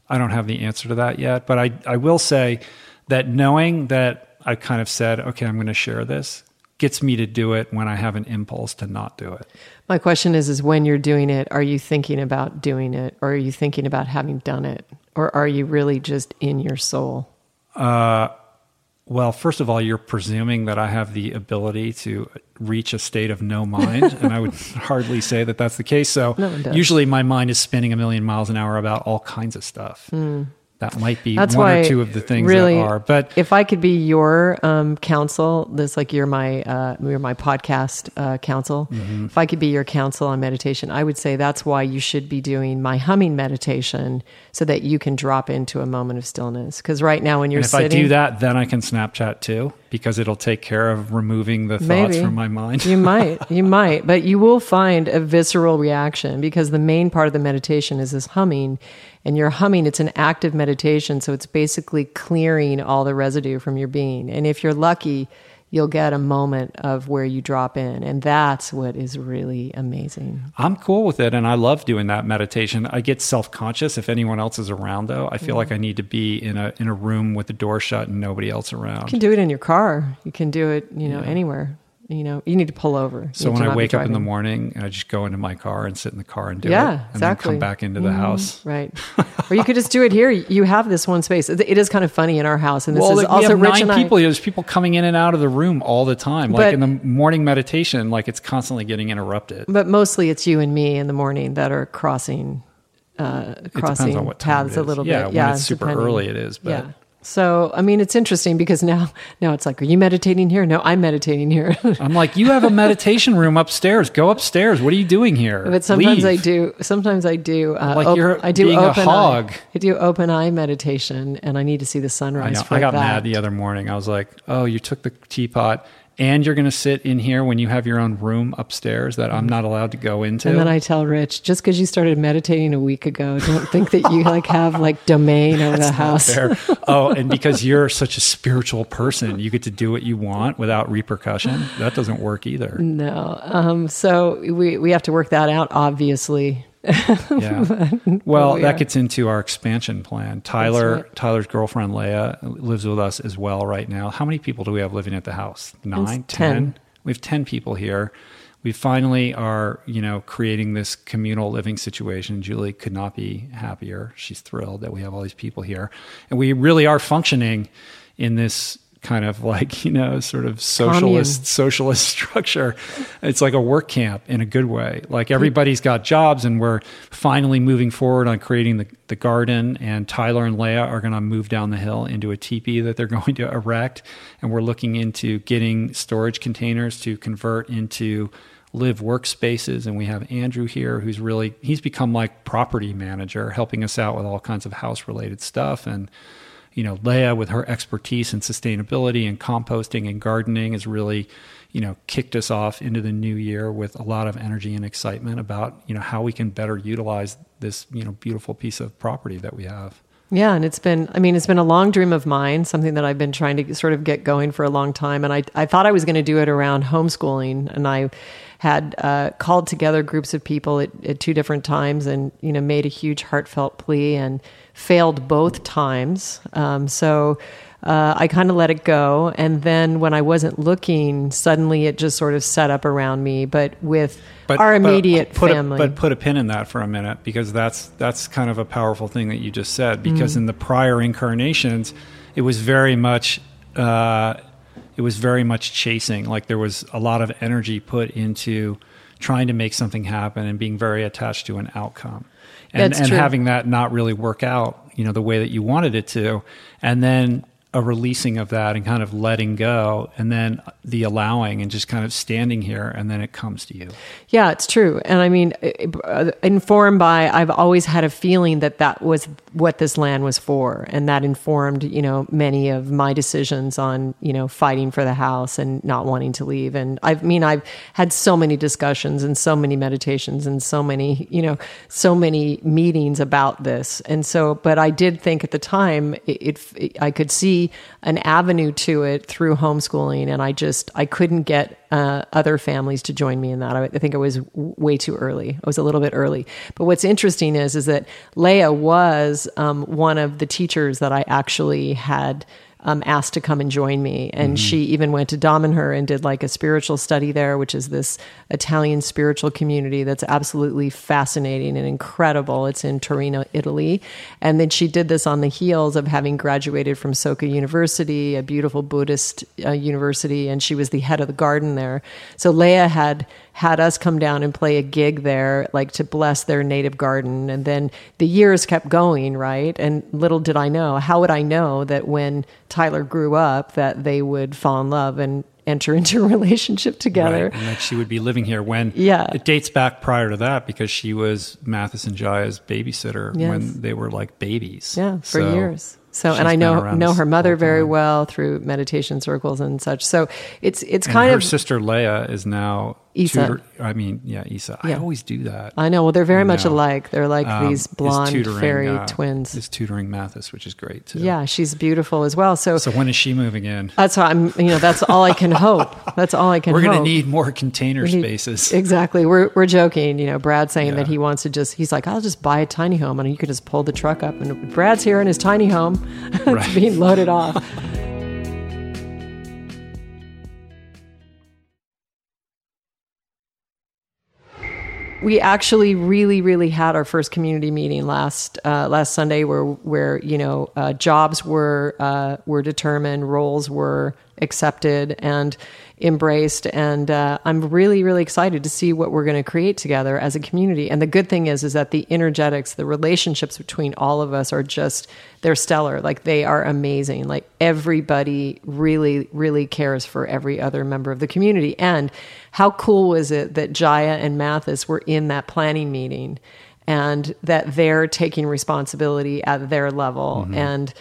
I don't have the answer to that yet, but I, I will say that knowing that I kind of said, okay, I'm going to share this gets me to do it when I have an impulse to not do it. My question is is when you're doing it, are you thinking about doing it or are you thinking about having done it or are you really just in your soul? Uh well, first of all, you're presuming that I have the ability to reach a state of no mind, and I would hardly say that that's the case. So, no usually my mind is spinning a million miles an hour about all kinds of stuff. Mm that might be That's one or two of the things really, that are. But if I could be your um, counsel, this like you're my uh, you're my podcast uh, counsel. Mm-hmm. If I could be your counsel on meditation, I would say that's why you should be doing my humming meditation so that you can drop into a moment of stillness. Because right now, when you're and if sitting, I do that, then I can Snapchat too because it'll take care of removing the thoughts Maybe. from my mind. you might, you might, but you will find a visceral reaction because the main part of the meditation is this humming and you're humming. It's an active meditation. So it's basically clearing all the residue from your being. And if you're lucky, you'll get a moment of where you drop in. And that's what is really amazing. I'm cool with it. And I love doing that meditation. I get self conscious if anyone else is around, though. I feel mm-hmm. like I need to be in a, in a room with the door shut and nobody else around. You can do it in your car. You can do it, you know, yeah. anywhere you know, you need to pull over. So when I wake up in the morning, and I just go into my car and sit in the car and do yeah, it. and exactly. then come back into the mm-hmm. house. Right. or you could just do it here. You have this one space. It is kind of funny in our house. And this well, is also Rich nine people. I, There's people coming in and out of the room all the time. Like in the morning meditation, like it's constantly getting interrupted. But mostly it's you and me in the morning that are crossing uh, crossing paths a little yeah, bit. Yeah, when it's super depending. early it is. But yeah. So, I mean, it's interesting because now, now it's like, are you meditating here? No, I'm meditating here. I'm like, you have a meditation room upstairs. Go upstairs. What are you doing here? But sometimes Leave. I do. Sometimes I do. Uh, like op- you're I do being open a hog. Eye, I do open eye meditation, and I need to see the sunrise. I, I got that. mad the other morning. I was like, oh, you took the teapot and you're going to sit in here when you have your own room upstairs that I'm not allowed to go into. And then I tell Rich, just because you started meditating a week ago, don't think that you like have like domain over the house. oh, and because you're such a spiritual person, you get to do what you want without repercussion. That doesn't work either. No. Um, so we we have to work that out, obviously yeah. Well, that gets into our expansion plan. Tyler, right. Tyler's girlfriend Leah lives with us as well right now. How many people do we have living at the house? Nine, ten. We have ten people here. We finally are, you know, creating this communal living situation. Julie could not be happier. She's thrilled that we have all these people here, and we really are functioning in this kind of like you know sort of socialist Commune. socialist structure. It's like a work camp in a good way. Like everybody's got jobs and we're finally moving forward on creating the, the garden and tyler and leah are going to move down the hill into a teepee that they're going to erect. And we're looking into getting storage containers to convert into live workspaces. And we have andrew here who's really he's become like property manager helping us out with all kinds of house related stuff. And you know, Leah with her expertise in sustainability and composting and gardening has really, you know, kicked us off into the new year with a lot of energy and excitement about, you know, how we can better utilize this, you know, beautiful piece of property that we have. Yeah, and it's been I mean, it's been a long dream of mine, something that I've been trying to sort of get going for a long time. And I, I thought I was going to do it around homeschooling. And I had uh, called together groups of people at, at two different times and, you know, made a huge heartfelt plea and failed both times. Um, so uh, I kind of let it go. And then when I wasn't looking, suddenly it just sort of set up around me, but with But our but immediate put family. A, but put a pin in that for a minute because that's that's kind of a powerful thing that you just said. Because in the prior incarnations, it was very much uh, it was very much chasing. Like there was a lot of energy put into trying to make something happen and being very attached to an outcome. And, and having that not really work out, you know, the way that you wanted it to, and then a releasing of that and kind of letting go, and then the allowing and just kind of standing here, and then it comes to you. Yeah, it's true. And I mean, uh, informed by, I've always had a feeling that that was what this land was for. And that informed, you know, many of my decisions on, you know, fighting for the house and not wanting to leave. And I mean, I've had so many discussions and so many meditations and so many, you know, so many meetings about this. And so, but I did think at the time it, it I could see an avenue to it through homeschooling. And I just, I couldn't get uh, other families to join me in that. I, I think it was way too early. I was a little bit early. But what's interesting is is that Leah was um, one of the teachers that I actually had. Um, asked to come and join me, and she even went to Damanhur and did like a spiritual study there, which is this Italian spiritual community that's absolutely fascinating and incredible. It's in Torino, Italy, and then she did this on the heels of having graduated from Soka University, a beautiful Buddhist uh, university, and she was the head of the garden there. So Leah had had us come down and play a gig there, like to bless their native garden. And then the years kept going, right? And little did I know, how would I know that when Tyler grew up, that they would fall in love and enter into a relationship together? Right, and that she would be living here when Yeah. it dates back prior to that because she was Mathis and Jaya's babysitter Yes. when they were like babies. Yeah, for So years. So, and I know know her mother very well through meditation circles and such. So it's it's And kind her of sister Leia is now Isa. tutor- I mean, yeah, Isa. I always do that. I know. Well, they're very much alike. They're like Um, these blonde tutoring, fairy uh, twins. Is tutoring Mathis, which is great too. Yeah, she's beautiful as well. So, So when is she moving in? that's why I'm. You know, that's all I can hope. That's all I can. Hope. We're going to need more container spaces. Exactly. We're we're joking. You know, Brad saying that he wants to just. He's like, I'll just buy a tiny home, and you could just pull the truck up, and Brad's here in his tiny home, it's Right. being loaded off. we actually really really had our first community meeting last uh, last Sunday where where you know uh, jobs were uh, were determined roles were accepted and embraced and uh, I'm really really excited to see what we're going to create together as a community. And the good thing is is that the energetics the relationships between all of us are just they're stellar. Like they are amazing. Like everybody really really cares for every other member of the community. And how cool was it that Jaya and Mathis were in that planning meeting and that they're taking responsibility at their level? And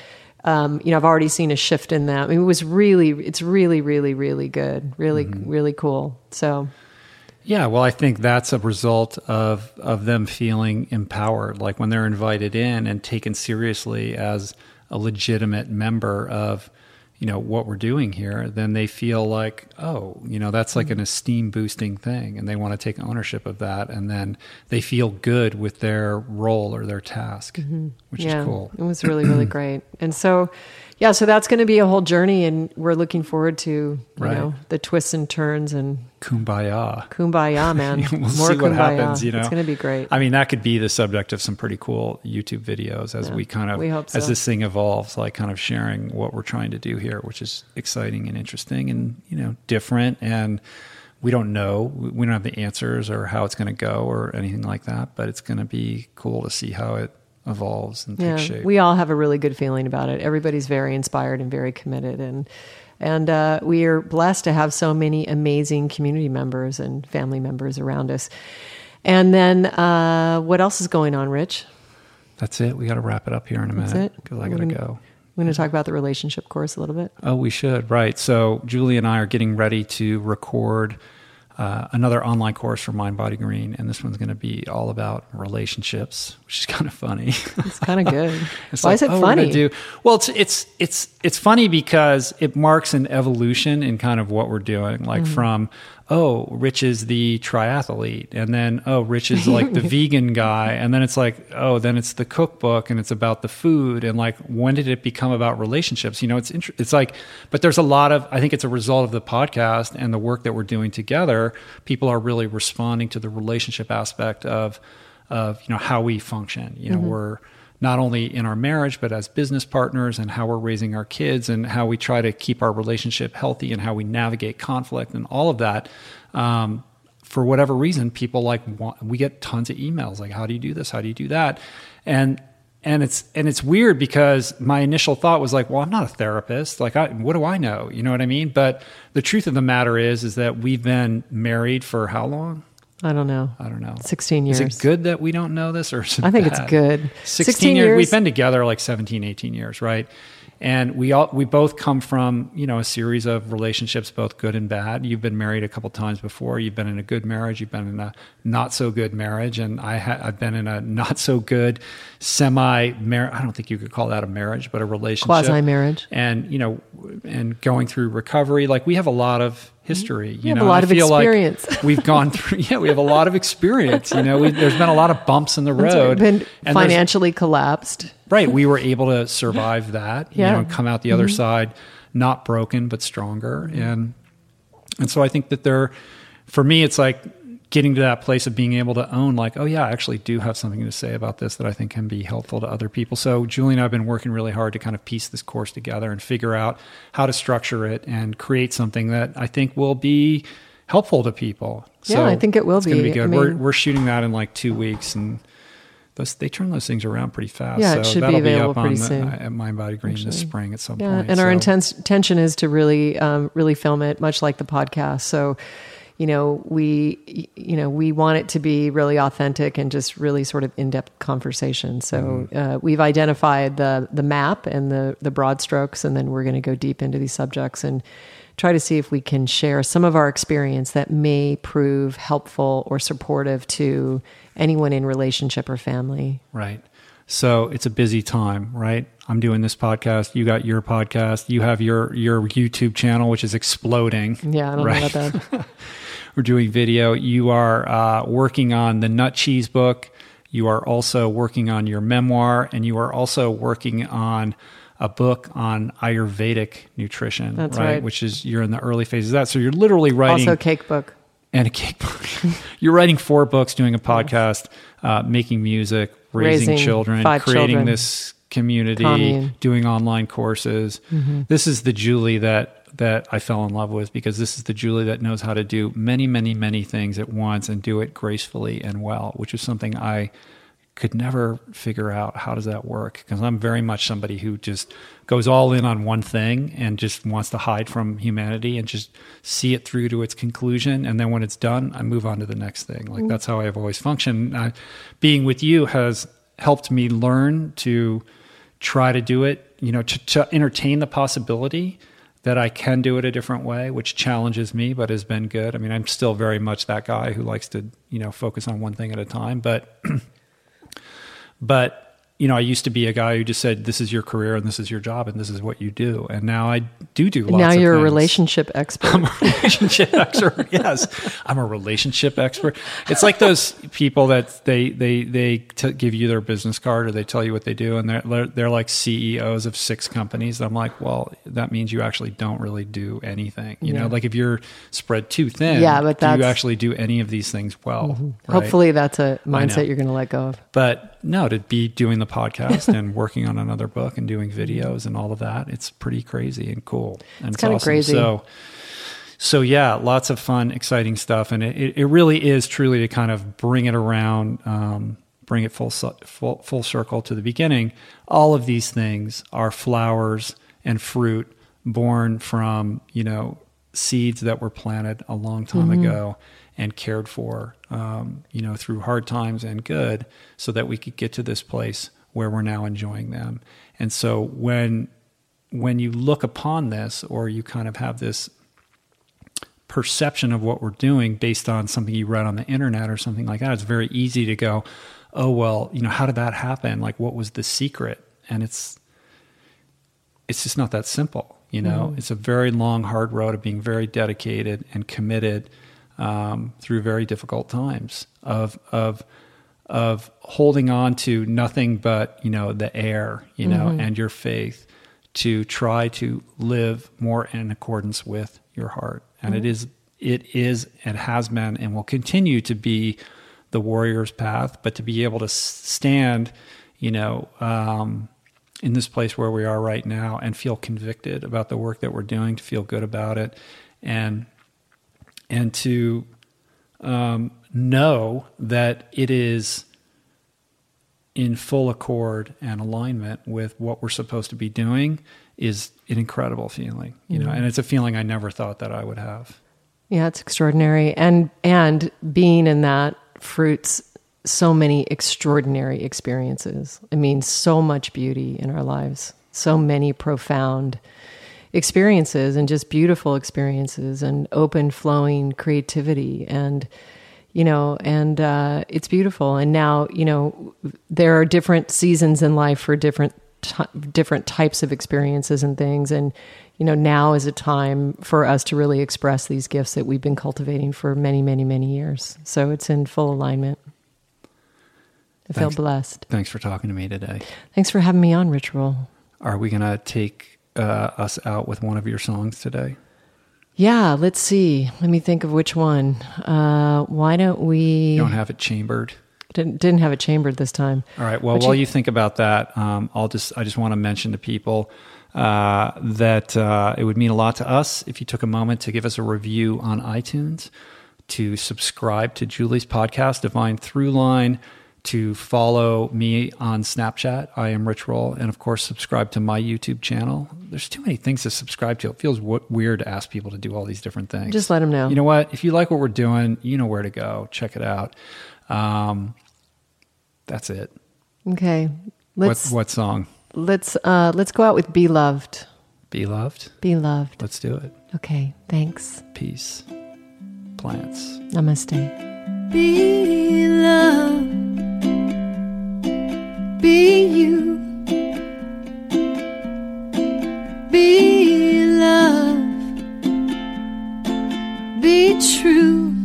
um, you know i've already seen a shift in that. I mean, it was really it's really really really good. Really really cool. So Yeah, well, I think that's a result of of them feeling empowered, like when they're invited in and taken seriously as a legitimate member of, you know, what we're doing here. Then they feel like, oh, you know, that's like an mm-hmm. esteem boosting thing, and they want to take ownership of that, and then they feel good with their role or their task, mm-hmm. which is cool. it was really really great and so yeah so that's going to be a whole journey and we're looking forward to you Right. know the twists and turns and Kumbaya. kumbaya man we'll more see what kumbaya happens. You know, it's going to be great I mean, that could be the subject of some pretty cool YouTube videos as Yeah, we kind of we hope as this thing evolves, like kind of sharing what we're trying to do here, which is exciting and interesting and you know different. And we don't know, we don't have the answers or how it's going to go or anything like that, but it's going to be cool to see how it evolves and yeah, shape. we all have a really good feeling about it. Everybody's very inspired and very committed, and and uh, we are blessed to have so many amazing community members and family members around us. And then, uh, what else is going on, Rich? That's it. We got to wrap it up here in a That's minute because I got to go. We're going to talk about the relationship course a little bit. Oh, we should. Right. So Julie and I are getting ready to record uh, another online course for Mind Body Green, and this one's going to be all about relationships, which is kind of funny. It's kind of good. It's Why like, is it oh, funny? Do, well, it's it's it's it's funny because it marks an evolution in kind of what we're doing. Like Mm-hmm. from oh, Rich is the triathlete, and then oh, Rich is like the vegan guy, and then it's like oh, then it's the cookbook, and it's about the food, and like when did it become about relationships? You know, it's inter- it's like, but there's a lot of I think it's a result of the podcast and the work that we're doing together. People are really responding to the relationship aspect of of you know how we function. You know, mm-hmm. we're not only in our marriage but as business partners and how we're raising our kids and how we try to keep our relationship healthy and how we navigate conflict and all of that. Um, for whatever reason, people like want, we get tons of emails like, "How do you do this? How do you do that?" And and it's and it's weird because my initial thought was like, "Well, I'm not a therapist. Like, I, what do I know? You know what I mean?" But the truth of the matter is, is that we've been married for how long? I don't know. I don't know. 16 years. Is it good that we don't know this or is it I think it's good. 16, 16 years. years. We've been together like 17, 18 years, right? And we all we both come from, you know, a series of relationships, both good and bad. You've been married a couple times before. You've been in a good marriage. You've been in a not so good marriage, and I ha- I've been in a not so good semi marriage. I don't think you could call that a marriage, but a relationship, Quasi-marriage. and you know, and going through recovery. Like we have a lot of history. You have know, a lot I of feel like experience. we've gone through. Yeah, we have a lot of experience. You know, we, there's been a lot of bumps in the right. road. Been and financially collapsed. right we were able to survive that Yeah. you know and come out the other mm-hmm. side not broken but stronger and and so i think that there for me it's like getting to that place of being able to own like oh yeah i actually do have something to say about this that i think can be helpful to other people so julie and i've been working really hard to kind of piece this course together and figure out how to structure it and create something that i think will be helpful to people Yeah, I think it will it's gonna be. be good I we're, we're shooting that in like two weeks and those, they turn those things around pretty fast. Yeah, it so should be available up on pretty the, soon. at Mind Body Green this spring at some Yeah, point. and our intense, intention is to really, um, really film it, much like the podcast. So, you know, we, you know, we want it to be really authentic and just really sort of in-depth conversation. So, Mm-hmm. uh, we've identified the the map and the the broad strokes, and then we're going to go deep into these subjects and try to see if we can share some of our experience that may prove helpful or supportive to anyone in relationship or family. Right. So it's a busy time, right? I'm doing this podcast. You got your podcast. You have your your YouTube channel, which is exploding. Yeah, I don't right? know about that. We're doing video. You are uh, working on the Nut Cheese book. You are also working on your memoir, and you are also working on a book on Ayurvedic nutrition, That's right. Which is you're in the early phases of that. So you're literally writing also, a cake book. and a cake book. You're writing four books, doing a podcast, uh, making music, raising, Raising children, creating children. this community, Commune. doing online courses. This is the Julie that that I fell in love with because this is the Julie that knows how to do many, many, many things at once and do it gracefully and well, which is something I could never figure out how does that work. Because I'm very much somebody who just goes all in on one thing and just wants to hide from humanity and just see it through to its conclusion. And then when it's done I move on to the next thing. Like that's how I've always functioned. Uh, being with you has helped me learn to try to do it you know to, to entertain the possibility that I can do it a different way, which challenges me, but has been good. I mean, I'm still very much that guy who likes to, you know, focus on one thing at a time, but but you know, I used to be a guy who just said, "This is your career and this is your job and this is what you do." And now I do do. Lots now you're a relationship expert. I'm a relationship expert. Yes, I'm a relationship expert. It's like those people that they they they t- give you their business card or they tell you what they do, and they're they're, like CEOs of six companies. I'm like, well, that means you actually don't really do anything. You know, like if you're spread too thin, Yeah, but do you actually do any of these things well? Mm-hmm. right? Hopefully, that's a mindset you're going to let go of. But no, to be doing the podcast and working on another book and doing videos and all of that, it's pretty crazy and cool. And it's, kinda awesome. crazy. So, so yeah, lots of fun, exciting stuff, and it, it, really is truly to kind of bring it around, um, bring it full, full full circle to the beginning. All of these things are flowers and fruit born from you know seeds that were planted a long time ago and cared for, um, you know, through hard times and good, so that we could get to this place where we're now enjoying them. And so when when you look upon this, or you kind of have this perception of what we're doing based on something you read on the internet or something like that, it's very easy to go, oh, well, you know, how did that happen? Like, what was the secret? And it's, it's just not that simple. You know, mm-hmm. it's a very long, hard road of being very dedicated and committed um, through very difficult times of of of holding on to nothing but you know the air, you know, mm-hmm. and your faith to try to live more in accordance with your heart. And mm-hmm. it is it is and has been and will continue to be the warrior's path, but to be able to stand, you know, um, in this place where we are right now and feel convicted about the work that we're doing, to feel good about it, and and to um, know that it is in full accord and alignment with what we're supposed to be doing is an incredible feeling, you know, mm-hmm. and it's a feeling I never thought that I would have. Yeah, it's extraordinary, and and being in that fruits so many extraordinary experiences. I mean, so much beauty in our lives, so many profound experiences, and just beautiful experiences, and open flowing creativity, and you know, and uh, it's beautiful. And now, you know, there are different seasons in life for different t- different types of experiences and things, and you know, now is a time for us to really express these gifts that we've been cultivating for many, many, many years. So it's in full alignment. I feel blessed. Thanks for talking to me today. Thanks for having me on, Rich Roll. Are we going to take uh, us out with one of your songs today? Yeah, let's see. Let me think of which one. Uh, why don't we? You don't have it chambered. Didn't didn't have it chambered this time. All right. Well, while you, you think about that, um, I'll just I just want to mention to people uh, that uh, it would mean a lot to us if you took a moment to give us a review on iTunes, to subscribe to Julie's podcast, Divine Throughline to follow me on Snapchat. I am Rich Roll. And of course, subscribe to my YouTube channel. There's too many things to subscribe to. It feels w- weird to ask people to do all these different things. Just let them know. You know what? If you like what we're doing, you know where to go. Check it out. Um, that's it. Okay. Let's, what, what song? Let's uh, let's go out with "Be Loved." Be loved. Be loved. Let's do it. Okay. Thanks. Peace. Plants. Namaste. Be loved be you, be love, be true.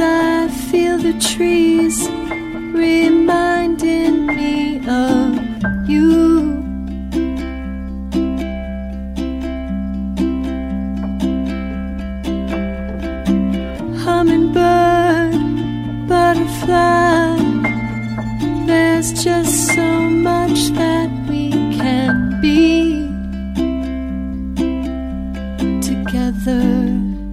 I feel the trees reminding me of you. Hummingbird, butterfly, there's just so much that we can't be together.